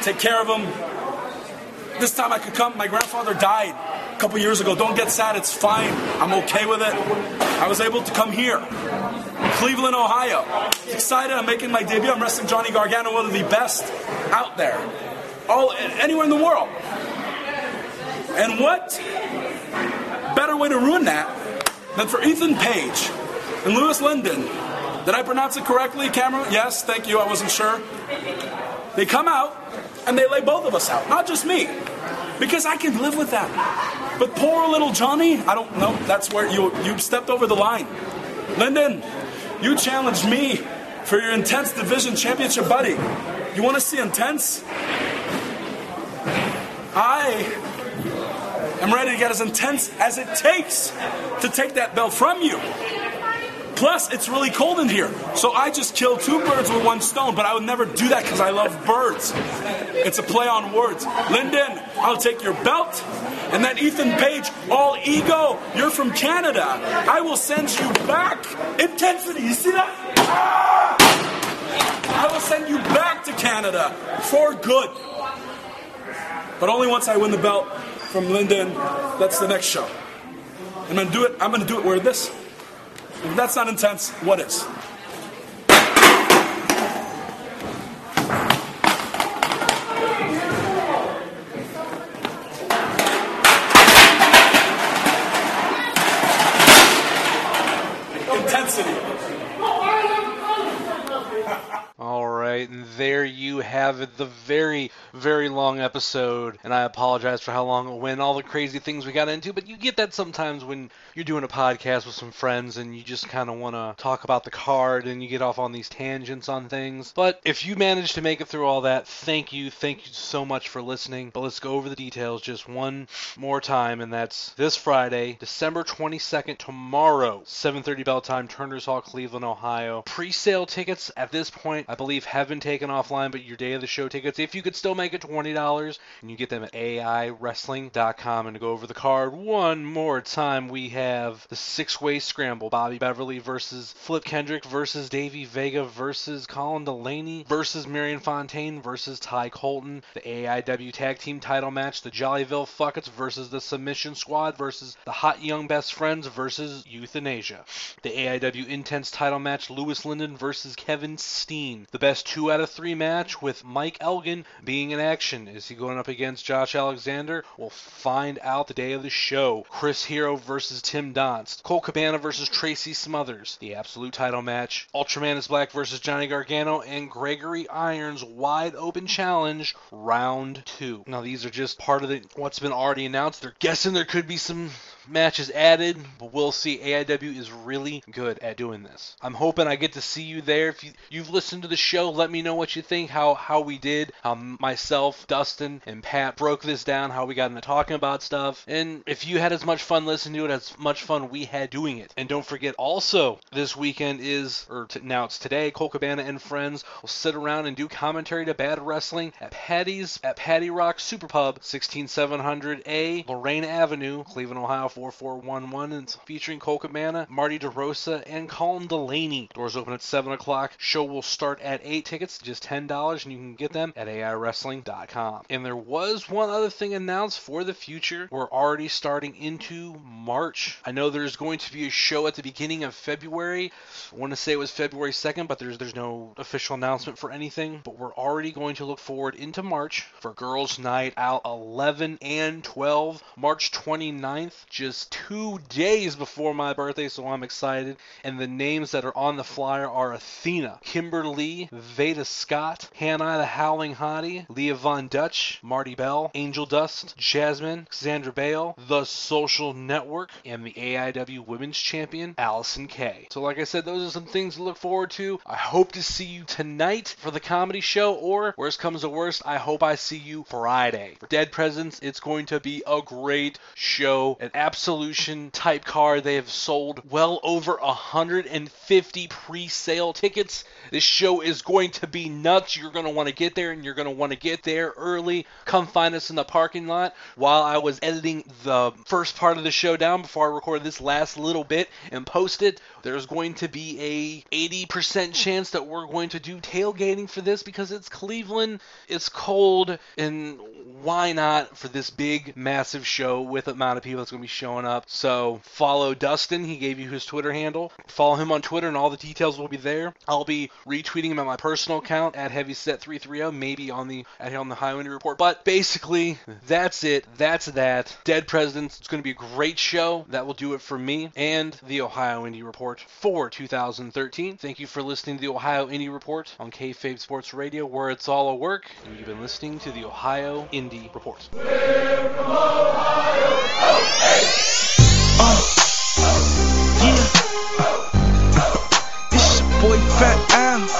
take care of him. This time I could come. My grandfather died a couple years ago. Don't get sad. It's fine. I'm okay with it. I was able to come here. Cleveland, Ohio. Excited. I'm making my debut. I'm wrestling Johnny Gargano, one of the best out there, all anywhere in the world. And what better way to ruin that than for Ethan Page and Louis Lyndon? Did I pronounce it correctly, Cameron? Yes, thank you. I wasn't sure. They come out and they lay both of us out, not just me, because I can live with that. But poor little Johnny, I don't know. That's where you you stepped over the line. Lyndon, you challenged me for your intense division championship, buddy. You want to see intense? I am ready to get as intense as it takes to take that belt from you. Plus, it's really cold in here, so I just killed two birds with one stone, but I would never do that because I love birds. It's a play on words. Lyndon, I'll take your belt, and then Ethan Page, all ego, you're from Canada. I will send you back. Intensity, you see that? Ah! I will send you back to Canada for good. But only once I win the belt from Lyndon. That's the next show. I'm gonna do it. I'm gonna do it where this. If that's not intense, what is? Intensity. All and there you have it, the very, very long episode. And I apologize for how long went, all the crazy things we got into, but you get that sometimes when you're doing a podcast with some friends and you just kind of want to talk about the card and you get off on these tangents on things. But if you managed to make it through all that, thank you. Thank you so much for listening. But let's go over the details just one more time, and that's this Friday, December 22nd, tomorrow, 7:30 bell time, Turner's Hall, Cleveland, Ohio. Pre-sale tickets at this point, I believe, have been taken offline, but your day of the show tickets, if you could still make it $20, and you get them at AIWrestling.com. And to go over the card one more time, we have the six-way scramble: Bobby Beverly versus Flip Kendrick versus Davey Vega versus Colin Delaney versus Marion Fontaine versus Ty Colton. The AIW Tag Team Title match: the Jollyville Fuck-Its versus the Submission Squad versus the Hot Young Best Friends versus Euthanasia. The AIW Intense Title match: Louis Lyndon versus Kevin Steen. The best two out of three match with Mike Elgin being in action. Is he going up against Josh Alexander? We'll find out the day of the show. Chris Hero versus Tim Donst. Colt Cabana versus Tracy Smothers. The absolute title match. Ultramantis Black versus Johnny Gargano and Gregory Iron's wide open challenge round two. Now these are just part of the what's been already announced. They're guessing there could be some matches added, but we'll see. AIW is really good at doing this. I'm hoping I get to see you there. If you, you've listened to the show, let me know what you think, how how we did, how myself, Dustin, and Pat broke this down, how we got into talking about stuff, and if you had as much fun listening to it as much fun we had doing it. And don't forget, also this weekend is, or t- now it's today, Colt Cabana and friends will sit around and do commentary to Bad Wrestling at Patty's at Patty Rock Super Pub, 16700A Lorain Avenue, Cleveland, Ohio 4411. And featuring Colt Cabana, Marty DeRosa, and Colin Delaney. Doors open at 7 o'clock. Show will start at 8 tickets, just $10, and you can get them at AIWrestling.com. And there was one other thing announced for the future. We're already starting into March. I know there's going to be a show at the beginning of February. I want to say it was February 2nd, but there's there's no official announcement for anything. But we're already going to look forward into March for Girls Night Out 11 and 12, March 29th, just two days before my birthday, so I'm excited. And the names that are on the flyer are Athena, Kimber Lee, Veda Scott, Hannah the Howling Hottie, Leah Von Dutch, Marti Belle, Angel Dust, Jasmine, Xandra Bale, The Social Network, and the AIW Women's Champion, Allison Kay. So, like I said, those are some things to look forward to. I hope to see you tonight for the comedy show, or worst comes to worst, I hope I see you Friday. For Dead Presidents, it's going to be a great show, an absolution type car. They have sold well over 150 pre sale tickets. This show is going to be nuts. You're going to want to get there, and you're going to want to get there early. Come find us in the parking lot. While I was editing the first part of the show down before I recorded this last little bit and post it, there's going to be a 80% chance that we're going to do tailgating for this because it's Cleveland, it's cold, and why not for this big, massive show with the amount of people that's going to be showing up? So follow Dustin. He gave you his Twitter handle. Follow him on Twitter, and all the details will be there. I'll be retweeting him at my personal account at HeavySet330, maybe on the at on the Highway Report. But basically, that's it. That's that. Dead Presidents. It's going to be a great show. That will do it for me and the Ohio Indie Report for 2013. Thank you for listening to the Ohio Indie Report on Kayfabe Sports Radio, where it's all a work. You've been listening to the Ohio Indie Report. We're from Ohio. Oh, uh, yeah. This your boy Fat Al.